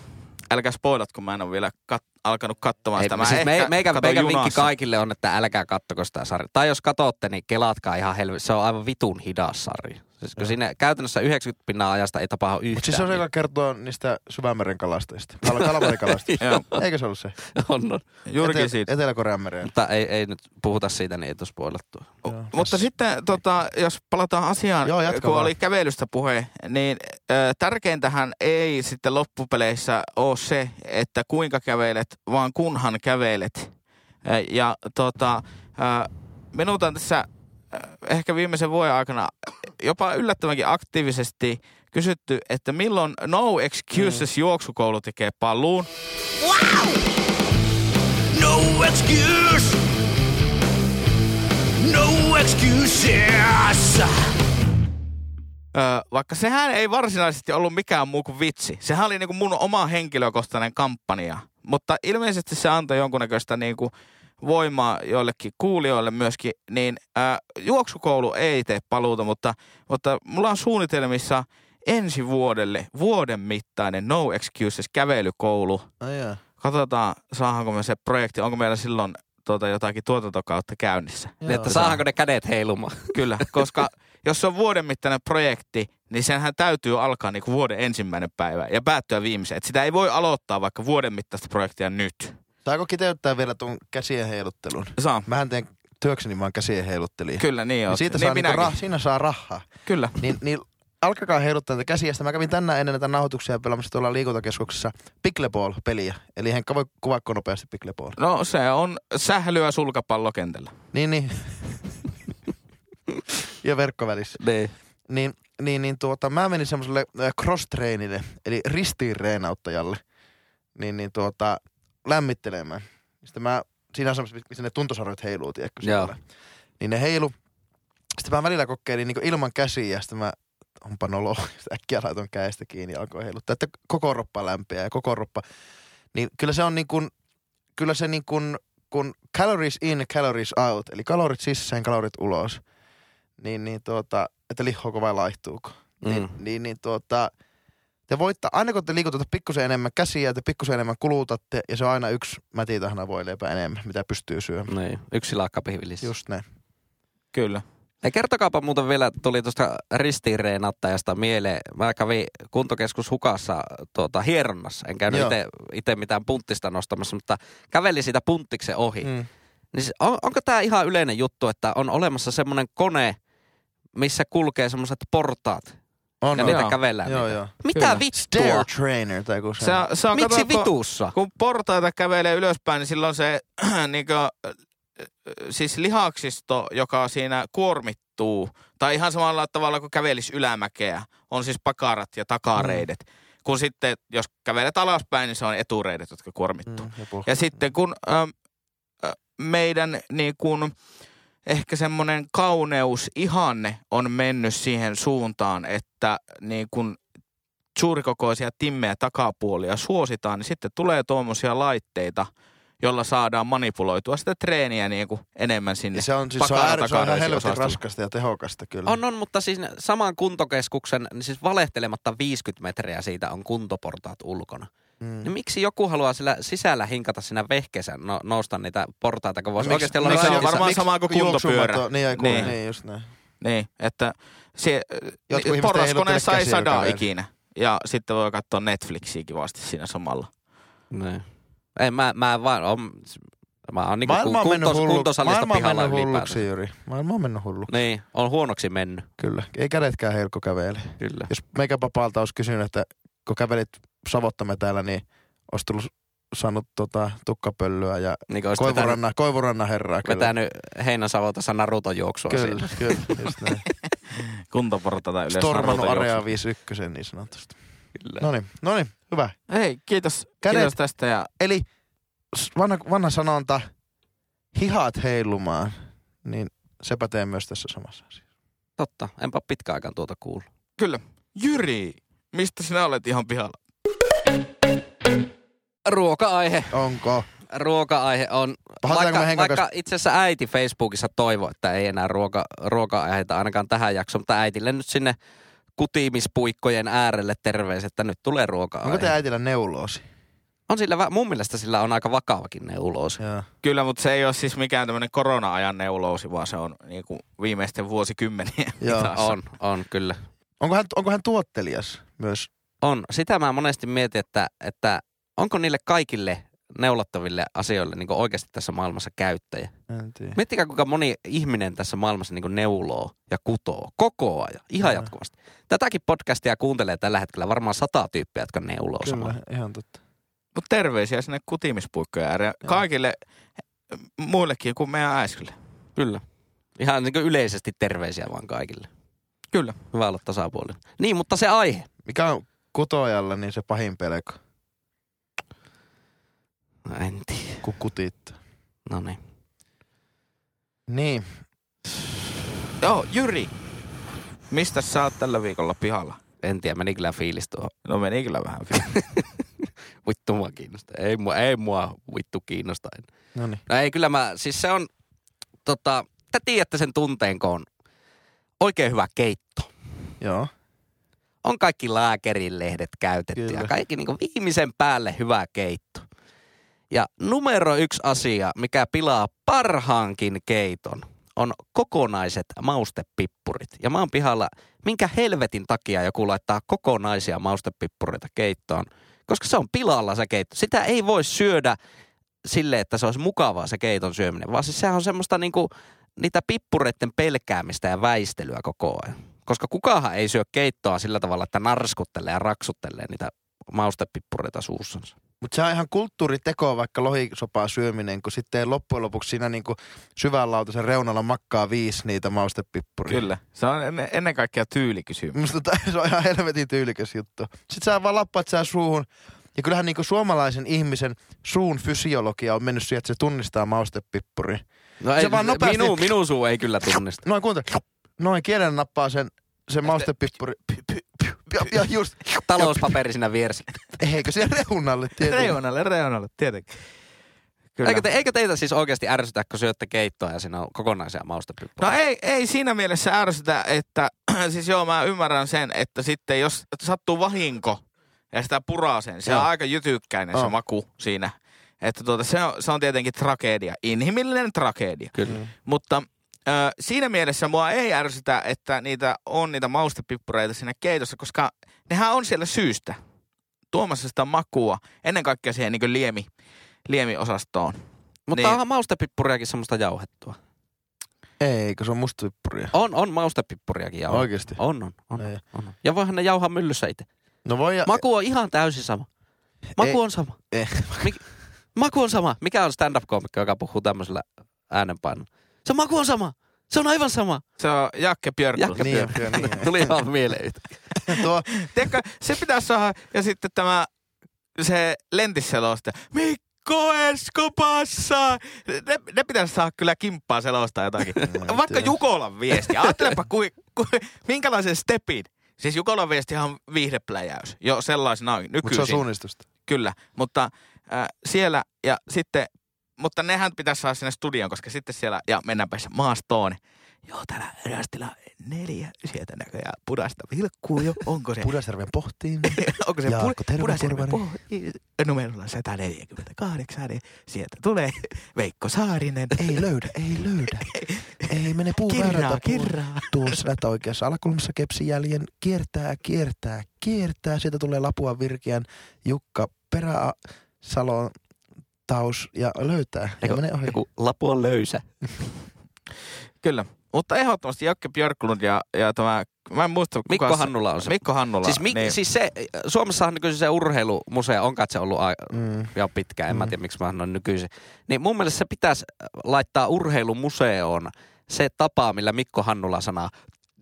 Älkää spoilat, kun mä en ole vielä kat- alkanut katsomaan Ei, sitä. Mä siis me, meikä, meikä vinkki kaikille on, että älkää kattoko sitä sarjaa. Tai jos katsotte, niin kelatkaa ihan helvetti. Se on aivan vitun hidas sarja. Siis kun Joo. siinä käytännössä 90 pinnaa ajasta ei tapahdu yhtään. Mutta siis se on se, joka kertoo niistä syvämeren kalastajista. Kal- Kalamarikalastajista. [LAUGHS] Joo, Eikö se ollut se? on, on. juurikin Ete- siitä. Etelä-Korean mereen. Mutta ei, ei nyt puhuta siitä, niin ei tos spoilattua. Joo. Mutta sitten, tota, jos palataan asiaan, Joo, kun vaan. oli kävelystä puhe, niin ö, tärkeintähän ei sitten loppupeleissä ole se, että kuinka kävelet, vaan kunhan kävelet. Ja tota, ö, minulta on tässä ehkä viimeisen vuoden aikana jopa yllättävänkin aktiivisesti kysytty, että milloin No Excuses juoksukoulu tekee paluun. No excuse. No excuses. Öö, vaikka sehän ei varsinaisesti ollut mikään muu kuin vitsi. Sehän oli niinku mun oma henkilökohtainen kampanja. Mutta ilmeisesti se antoi jonkunnäköistä niinku voimaa joillekin kuulijoille myöskin. Niin ää, juoksukoulu ei tee paluuta, mutta, mutta mulla on suunnitelmissa ensi vuodelle vuoden mittainen No Excuses kävelykoulu. Ai jaa. Katsotaan, saadaanko me se projekti, onko meillä silloin tuota, jotakin tuotantokautta käynnissä. Niin, että saadaanko ne kädet heilumaan? Kyllä, koska jos se on vuoden mittainen projekti, niin senhän täytyy alkaa niinku vuoden ensimmäinen päivä ja päättyä viimeiseen. Et sitä ei voi aloittaa vaikka vuoden mittaista projektia nyt. Saako kiteyttää vielä tuon käsien heiluttelun? Saa. Mähän teen työkseni vaan käsien heiluttelija. Kyllä, niin Niin siitä niin saa niinku minäkin. rah, siinä saa rahaa. Kyllä. Niin, niin alkakaa heiluttaa tätä käsiä. Sitten mä kävin tänään ennen näitä nauhoituksia pelaamassa tuolla liikuntakeskuksessa Pickleball-peliä. Eli Henkka voi kuvaako nopeasti Pickleball. No se on sählyä sulkapallokentällä. Niin, niin. ja verkkovälissä. Niin. Niin, niin, niin tuota, mä menin semmoiselle äh, cross-trainille, eli ristiinreenauttajalle, niin, niin tuota, lämmittelemään. Sitten mä, siinä on semmoiset, missä ne tuntosarvet heiluu, tiedätkö siellä. Niin ne heilu. Sitten mä välillä kokeilin niin ilman käsiä ja sitten mä onpa nolo. [LAUGHS] Sitten äkkiä laitoin käestä kiinni ja alkoi heiluttaa. Että koko roppa lämpiää ja koko roppa. Niin kyllä se on niin kuin, kyllä se niin kuin, kun calories in, calories out, eli kalorit sisään, kalorit ulos, niin, niin tuota, että lihoako vai laihtuuko. Mm. Niin, Mm. niin, niin tuota, te voitte, aina kun te liikutatte pikkusen enemmän käsiä ja te pikkusen enemmän kulutatte, ja se on aina yksi mätitahna voi leipä enemmän, mitä pystyy syömään. Niin, yksi silakka pihvilissä. Just näin. Kyllä. Ja kertokaapa muuten vielä, tuli tuosta ristiinreenattajasta mieleen. Mä kävin kuntokeskus Hukassa tuota, hieronnassa. En käynyt itse mitään punttista nostamassa, mutta kävelin siitä punttiksen ohi. Mm. Niin se, on, onko tämä ihan yleinen juttu, että on olemassa semmoinen kone, missä kulkee semmoiset portaat On, ja on. niitä Joo. kävellään Joo, niitä? joo. Mitä Kyllä. vittua? Stair trainer tai joku Se, se. on- se on, Miksi kato, kun- vitussa? kun portaita kävelee ylöspäin, niin silloin se [CLEARS THROAT] niin kuin, siis lihaksisto, joka siinä kuormittuu, tai ihan samalla tavalla kuin kävelisi ylämäkeä, on siis pakarat ja takareidet. Mm. Kun sitten, jos kävelet alaspäin, niin se on etureidet, jotka kuormittuu. Mm, ja Ja sitten kun äm, meidän niin kun, ehkä semmoinen kauneus, ihanne on mennyt siihen suuntaan, että niin kun suurikokoisia timmejä takapuolia suositaan, niin sitten tulee tuommoisia laitteita, jolla saadaan manipuloitua sitä treeniä niin kuin enemmän sinne. Ja se on, siis se on, äär, se on ihan helvetin raskasta ja tehokasta kyllä. On, on, mutta siis saman kuntokeskuksen, niin siis valehtelematta 50 metriä siitä on kuntoportaat ulkona. Mm. Niin miksi joku haluaa sillä sisällä hinkata siinä vehkeessä no, nousta niitä portaita, kun voisi Miksi- oikeasti olla miksi se on varmaan miksi sama kuin kuntopyörä. Niin, ei, Niin. niin. niin, just näin. Niin, että se, porraskoneessa heiluttele ei sadaa ikinä. Ja sitten voi katsoa Netflixiä kivasti siinä samalla. Niin. Ei, mä, mä vaan on, mä oon niinku Maailma on mennyt kuntos, hullu, kuntosalista maailma on mennyt hulluksi, Jyri. Maailma on mennyt hullu. Niin, on huonoksi mennyt, Kyllä. Ei kädetkään heilko kävele. kyllä. Jos meikä papaalta olisi kysynyt, että kun kävelit Savottamme täällä, niin olisi tullut saanut tota, tukkapöllöä ja Niin olisit vetänyt, koivuranna, koivuranna herraa. Kyllä. vetänyt Heinäsavotassa Naruton juoksua Kyllä, siinä. kyllä, just näin. [LAUGHS] Kuntoportaita ylös. Stormannut Area juoksu. 51 niin sanotusti. Kyllä. No niin, no niin, hyvä. Hei, kiitos, Kädet- kiitos tästä. Ja Eli vanha, vanha sanonta, hihat heilumaan, niin se pätee myös tässä samassa asiassa. Totta, enpä pitkään aikaan tuota kuullut. kyllä, Jyri, mistä sinä olet ihan pihalla? Ruoka-aihe. Onko? Ruoka-aihe on, vaikka, vaikka itse asiassa äiti Facebookissa toivoi, että ei enää ruoka, ruoka-aiheita ainakaan tähän jaksoon, mutta äitille nyt sinne kutimispuikkojen äärelle terveys, että nyt tulee ruoka-aihe. Onko te äitillä neuloosi? On sillä, mun mielestä sillä on aika vakavakin neuloosi. Joo. Kyllä, mutta se ei ole siis mikään tämmöinen korona-ajan neuloosi, vaan se on niin kuin viimeisten vuosikymmenien Joo, mitassa. On, on kyllä. Onko hän, onko hän tuottelias myös? On. Sitä mä monesti mietin, että, että onko niille kaikille neulattaville asioille niin oikeasti tässä maailmassa käyttäjä. Miettikää, kuinka moni ihminen tässä maailmassa niin neuloo ja kutoo koko ajan, ihan Joo. jatkuvasti. Tätäkin podcastia kuuntelee tällä hetkellä varmaan sata tyyppiä, jotka neuloo Kyllä, samalla. ihan totta. Mutta terveisiä sinne kutimispuikkojen ääreen. Kaikille muillekin kuin meidän äisille. Kyllä. Ihan niin yleisesti terveisiä vaan kaikille. Kyllä. Hyvä olla tasapuolinen. Niin, mutta se aihe. Mikä on kutojalla niin se pahin pelko, No, en tiedä. kun kutittaa? No niin. Niin. Joo, Jyri. Mistä sä oot tällä viikolla pihalla? En tiedä, meni kyllä fiilis tuohon. No meni kyllä vähän fi- [LAUGHS] Vittu mua kiinnostaa. Ei mua, ei mua vittu kiinnosta. No niin. No ei, kyllä mä, siis se on, tota, te tiedätte sen tunteen, kun on oikein hyvä keitto. Joo. On kaikki lääkärilehdet käytetty Kyllä. ja kaikki niin viimeisen päälle hyvä keitto. Ja numero yksi asia, mikä pilaa parhaankin keiton, on kokonaiset maustepippurit. Ja mä oon pihalla, minkä helvetin takia joku laittaa kokonaisia maustepippureita keittoon. Koska se on pilalla se keitto. Sitä ei voi syödä sille, että se olisi mukavaa se keiton syöminen, vaan siis sehän on semmoista niinku, niitä pippureiden pelkäämistä ja väistelyä koko ajan. Koska kukahan ei syö keittoa sillä tavalla, että narskuttelee ja raksuttelee niitä maustepippureita suussansa. Mutta se on ihan kulttuuriteko vaikka lohisopaa syöminen, kun sitten loppujen lopuksi siinä niinku syvän lautasen reunalla makkaa viisi niitä maustepippuria. Kyllä. Se on ennen, kaikkea tyylikysymys. Musta [LAUGHS] se on ihan helvetin tyylikäs juttu. Sitten sä vaan lappaat sää suuhun. Ja kyllähän niinku suomalaisen ihmisen suun fysiologia on mennyt siihen, että se tunnistaa maustepippuria. No Se vaan nopeasti- minu, minun suu ei kyllä tunnista. Noin kuuntele. Noin kielen nappaa sen, sen maustepippuri. Ja, ja just, Talouspaperi siinä vieressä. [LAUGHS] eikö se reunalle tietenkin. Reunalle, reunalle, tietenkin. Kyllä. Eikö, te, eikö teitä siis oikeasti ärsytä, kun syötte keittoa ja siinä on kokonaisia No maustepippureita? ei, ei siinä mielessä ärsytä, että [CLEARS THROAT] siis joo mä ymmärrän sen, että sitten jos sattuu vahinko ja sitä puraa sen, se Joo. on aika jytykkäinen se On. maku siinä. Että tuota, se, on, se on tietenkin tragedia, inhimillinen tragedia. Kyllä. Mutta ö, siinä mielessä mua ei ärsytä, että niitä on niitä maustepippureita siinä keitossa, koska nehän on siellä syystä. Tuomassa sitä makua, ennen kaikkea siihen niin liemi, liemiosastoon. Mutta Niin. onhan maustepippuriakin semmoista jauhettua. Eikö se on mustapippuria? On, on maustepippuriakin jauhettua. Oikeesti? On, on, on, Ei. on. Ja voihan ne jauhaa myllyssä itse. No voi ja... Maku on ihan täysin sama. Maku Ei. on sama. Ei. Mik, maku on sama. Mikä on stand-up-koomikko, joka puhuu tämmöisellä äänenpainolla? Se maku on sama. Se on aivan sama. Se on Jakke Björklund. Jakke Niin, kyllä, niin. Tuli vaan mieleen yhtä. Tuo, Tiedätkö, se pitäisi saada, ja sitten tämä, se lentiselosta, Mikko Esko passaa. Ne, ne pitäisi saada kyllä kimppaa selostaa jotakin. en Vaikka tiedä. Jukolan viesti. Ajattelepa, kui, kui, minkälaisen stepin. Siis Jukolan viestihan on viihdepläjäys. Jo sellaisenaan mutta se on nykyisin. suunnistusta. Kyllä, mutta äh, siellä ja sitten, mutta nehän pitäisi saada sinne studioon, koska sitten siellä, ja mennäänpä se maastoon. Joo, täällä Rastila neljä, sieltä näköjään pudasta vilkkuu jo. Onko se, Pudasjärven pohtiin. [LAUGHS] onko se Jaakko pu, Pudasjärven Tervaturvanen. po- numerolla 148, niin sieltä tulee Veikko Saarinen. ei löydä, ei löydä. Ei mene puu Kirraa, kirraa. Tuossa näyttää oikeassa alakulmassa kepsijäljen. Kiertää, kiertää, kiertää. Sieltä tulee Lapua Virkiän Jukka Peräsalon taus ja löytää. Ja Eikö, menee ohi. joku lapu on löysä. [LAUGHS] Kyllä, mutta ehdottomasti Jakke Björklund ja, ja tämä, mä en muista kuka Mikko se- Hannula on se. Mikko Hannula. Siis, mi, niin. siis se, Suomessahan nykyisin se urheilumuseo on katse ollut a, Mm. jo pitkään, en mä Mm. tiedä miksi mä sanon nykyisin. Niin mun mielestä se pitäisi laittaa urheilumuseoon se tapa, millä Mikko Hannula sanoo,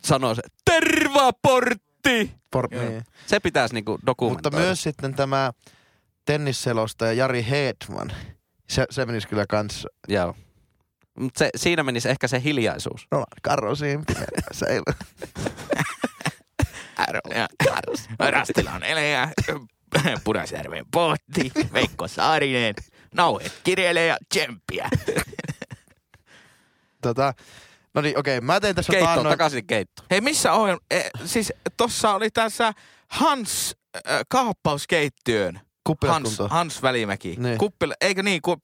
sanoo se, tervaportti! Por, niin. Se pitäisi niinku Mutta dokumentoida. myös sitten tämä tennisselostaja Jari Hedman. Se, se menisi kyllä kanssa. Joo. Mut se, siinä menisi ehkä se hiljaisuus. No, Karro Simpi. Se ei ole. Ja Rastilan Elejä, Pudasjärven Pohti, Veikko Saarinen, Nauhet kirjelee ja tsemppiä. Tota, no niin, okei. Mä tein tässä Keitto, taannoin- takaisin keitto. Hei, missä on? E, siis tossa oli tässä Hans äh, kaappauskeittiön. Hans. Hans Välimäki. Niin. Kuppila, eikö niin? Kup,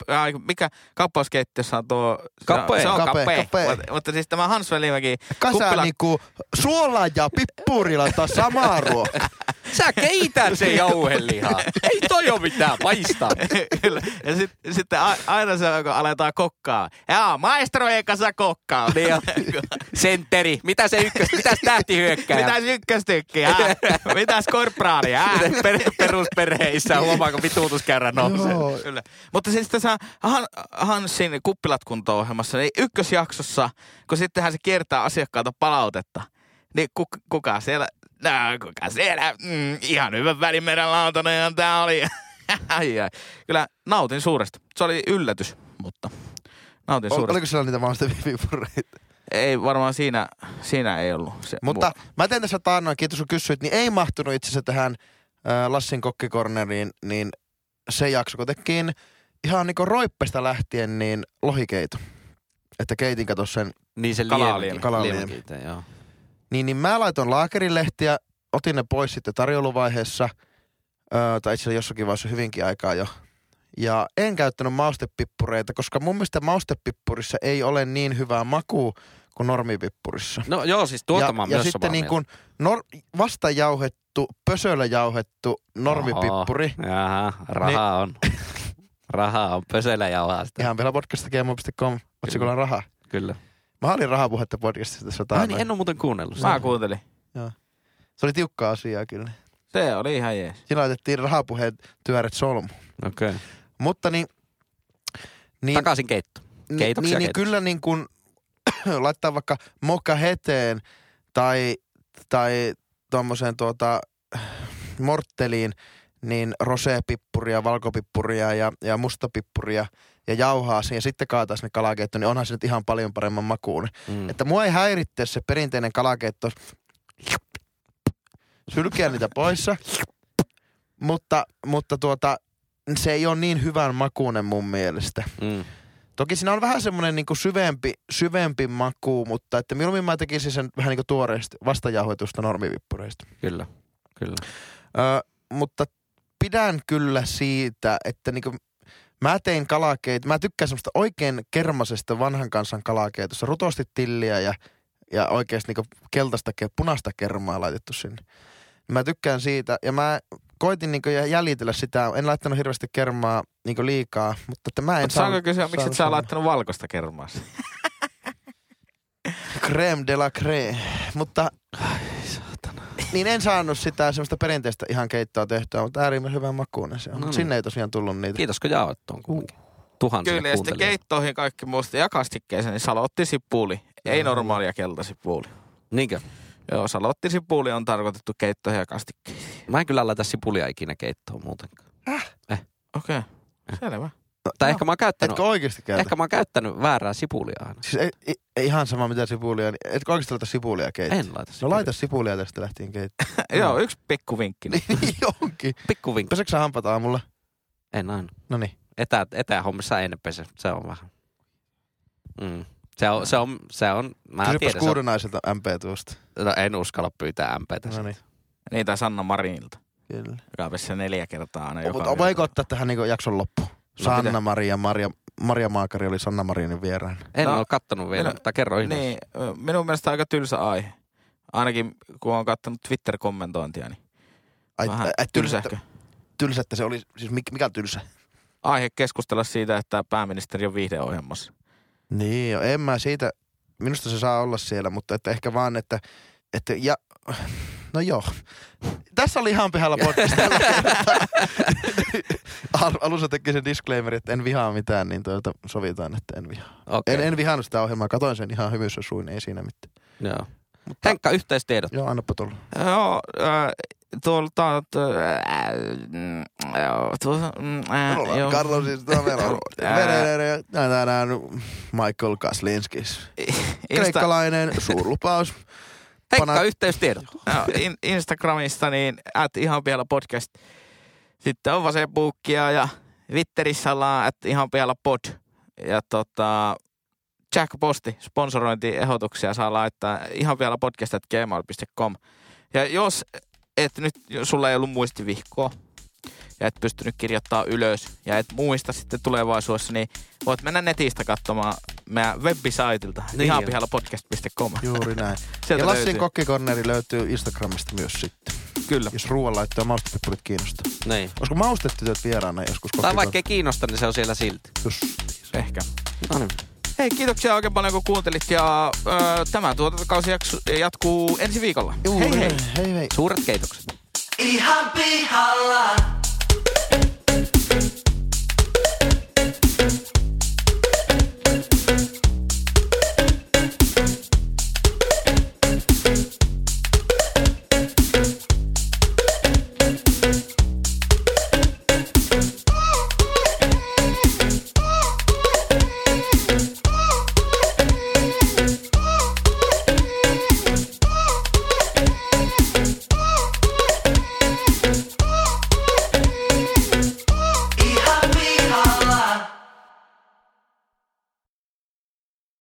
mikä kaappauskeittiössä on tuo? Kapee. Se on kapee. kapee. Mutta, mutta siis tämä Hans Välimäki. Kasa kuppila- niinku suola ja pippuri laittaa samaa ruokaa. [LAUGHS] Sä keität se jauhelihaa. [LAUGHS] Ei toi oo mitään paistaa. [LAUGHS] Kyllä. Ja sit, sitten a- aina se, kun aletaan kokkaa. Jaa, maestrojen kanssa kokkaa. Niin jo. Sentteri. Mitä se ykkös, mitäs? Mitäs ykköstykkiä? Mitäs korpraalia? Miten per, perusperheissä huomaa, kun vituutuskäyrä nousee. Kyllä. Mutta siis tässä Han, Hansin kuppilat kunto-ohjelmassa, niin ykkösjaksossa, kun sittenhän se kiertää asiakkaalta palautetta, niin ku, kuka siellä, no, kuka siellä, mm, ihan hyvä välimeren lautanen tää oli. [LAUGHS] ai, ai. Kyllä nautin suuresti. Se oli yllätys, mutta nautin Ol, suuresti. oliko siellä niitä maustepippureita? Ei varmaan siinä, siinä ei ollut. Se, Mutta mä teen tässä taannoin, kiitos kun kysyit, niin ei mahtunut itse asiassa tähän Lassin kokkikorneriin, niin se jakso, kun tekin ihan niinku roippesta lähtien, niin lohikeito. Että keitin kato sen. Niin se. Liemikiitä, joo. Niin, niin mä laitoin laakerilehtiä, otin ne pois sitten tarjouluvaiheessa, öö, tai itse asiassa jossakin vaiheessa hyvinkin aikaa jo. Ja en käyttänyt maustepippureita, koska mun mielestä maustepippurissa ei ole niin hyvää makua kuin normipippurissa. No joo, siis tuota ja, mä ja myös sitten niin kuin nor- vastajauhettu, pösöllä jauhettu normipippuri. Jaha, rahaa on. [LAUGHS] rahaa on, pöselä jauhaa sitä. Ihan vielä podcast.gmo.com, otsikolla rahaa. Kyllä. Mä olin rahapuhetta podcastissa tässä Ai taannoin. niin, en ole muuten kuunnellut sitä. Mä kuuntelin. Se oli tiukka asia kyllä. Se oli ihan jees. Siinä laitettiin rahapuheet työret solmu. Okei. Okay. Mutta niin... niin Takaisin keitto. Keitoksia niin, niin keitoksia. kyllä niin kuin [COUGHS] laittaa vaikka moka heteen tai, tai tuommoiseen tuota mortteliin, niin rosepippuria, valkopippuria ja, ja mustapippuria ja jauhaa siihen ja sitten kaataa sinne kalakeittoon, niin onhan se nyt ihan paljon paremman makuun. Mm. Että mua ei häiritse se perinteinen kalakeitto sylkeä niitä poissa, mutta, mutta tuota, se ei ole niin hyvän makuinen mun mielestä. Mm. Toki siinä on vähän semmoinen niin syvempi, syvempi maku, mutta että mieluummin mä tekisin sen vähän niin kuin tuoreista vastajauhetusta normivippureista. Kyllä, kyllä. Öö, mutta pidän kyllä siitä, että niin mä tein kalakeit, mä tykkään semmoista oikein kermasesta vanhan kansan kalakeitossa, rutosti tilliä ja, ja oikeasti niin keltaista, ke- punaista kermaa laitettu sinne. Mä tykkään siitä ja mä koitin niin jäljitellä sitä, en laittanut hirveästi kermaa niin liikaa, mutta että mä en Mutta saanko kysyä, miksi et sä laittanut valkoista kermaa? [LAUGHS] Creme de la creme. Mutta niin en saanut sitä semmoista perinteistä ihan keittoa tehtyä, mutta äärimmäisen hyvän makuinen se on. Niin. Sinne ei tosiaan tullut niitä. Kiitos kun jaoit tuon kuitenkin. Tuhansille Kyllä, ja sitten keittoihin kaikki muusta ja kastikkeeseen, niin salottisipuli. Ei Joo. normaalia keltasipuli. Niinkö? Joo, salottisipuli on tarkoitettu keittoihin ja kastikkeisiin. Mä en kyllä laita sipulia ikinä keittoon muutenkaan. Okei, okay. selvä. Tai No, ehkä mä oon käyttänyt, Etkö oikeasti käytä? ehkä mä oon käyttänyt väärää sipulia aina. Siis ei, ei, ei, ihan sama mitä sipulia, niin etkö oikeasti laita sipulia keittoon? En laita No sipulia. laita sipulia tästä lähtien keittoon. [LAUGHS] Joo, yksi pikku vinkki. [LAUGHS] niin onkin. Pikku vinkki. Peseekö sä hampaat aamulla? En aina. No niin. Etä, etähommissa en pese. Se on vähän. Mm. Se on, se on, se on, mä Kysypäs tiedän, MP tuosta. no, en uskalla pyytää MPtä. No niin, Niitä Sanna Marinilta, kyllä. joka neljä kertaa aina joka Mutta voiko ottaa tähän niin jakson loppuun? No Sanna Maria, Maria, Maria Maakari oli Sanna Marinin vieraan. En No, ole kattonut vielä, mutta kerro ihmeessä. Niin, minun mielestä aika tylsä aihe. Ainakin kun on katsonut Twitter-kommentointia, niin Ai, vähän ai, ai, tylsä, tylsähkö. tylsä, että se oli, siis mikä, mikä on tylsä? Aihe keskustella siitä, että pääministeri on viihdeohjelmassa. Niin, jo, en mä siitä, minusta se saa olla siellä, mutta että ehkä vaan, että, että ja, no joo. Tässä oli ihan pihalla podcast [LAUGHS] tällä Alussa teki sen disclaimer, että en vihaa mitään, niin tuota sovitaan, että en vihaa. Okei, En, en vihannut sitä ohjelmaa, katoin sen ihan hymyssä suin, ei siinä mitään. Joo. Henkka, yhteistiedot. Joo, annapa tulla. Joo, äh, tuolta... t- äh, mm, äh, siis. [LAUGHS] Tänään Michael Kaslinskis. [LAUGHS] Kreikkalainen suurlupaus. Henkka, Pana- yhteistiedot. joo, [LAUGHS] in, Instagramista niin at ihan vielä podcast. Sitten on Facebookia ja Twitterissä ollaan at ihan vielä pod. Ja tota, Jack-posti, sponsorointiehdotuksia saa laittaa ihan vielä podcast at gmail.com. Ja jos et nyt, sulla ei ollut muistivihkoa ja et pystynyt kirjoittaa ylös ja et muista sitten tulevaisuudessa, niin voit mennä netistä katsomaan meidän webisaitilta Niin ihan pihalla podcast.com. Juuri näin. [LAUGHS] Sieltä ja Lassin löytyy. kokkikorneri löytyy Instagramista myös sitten. Kyllä. Jos ruoanlaitto ja maustepippurit kiinnostaa. Niin. Olisiko maustetytöt vieraana joskus Tai vaikka ei kiinnosta, niin se on siellä silti. Just. Ehkä. No niin. Hei, kiitoksia oikein paljon kun kuuntelit ja ö, tämä tuotantokausi jatkuu ensi viikolla. Juuri hei hei! hei hei. Suuret keitokset. Ihan pihalla. Thank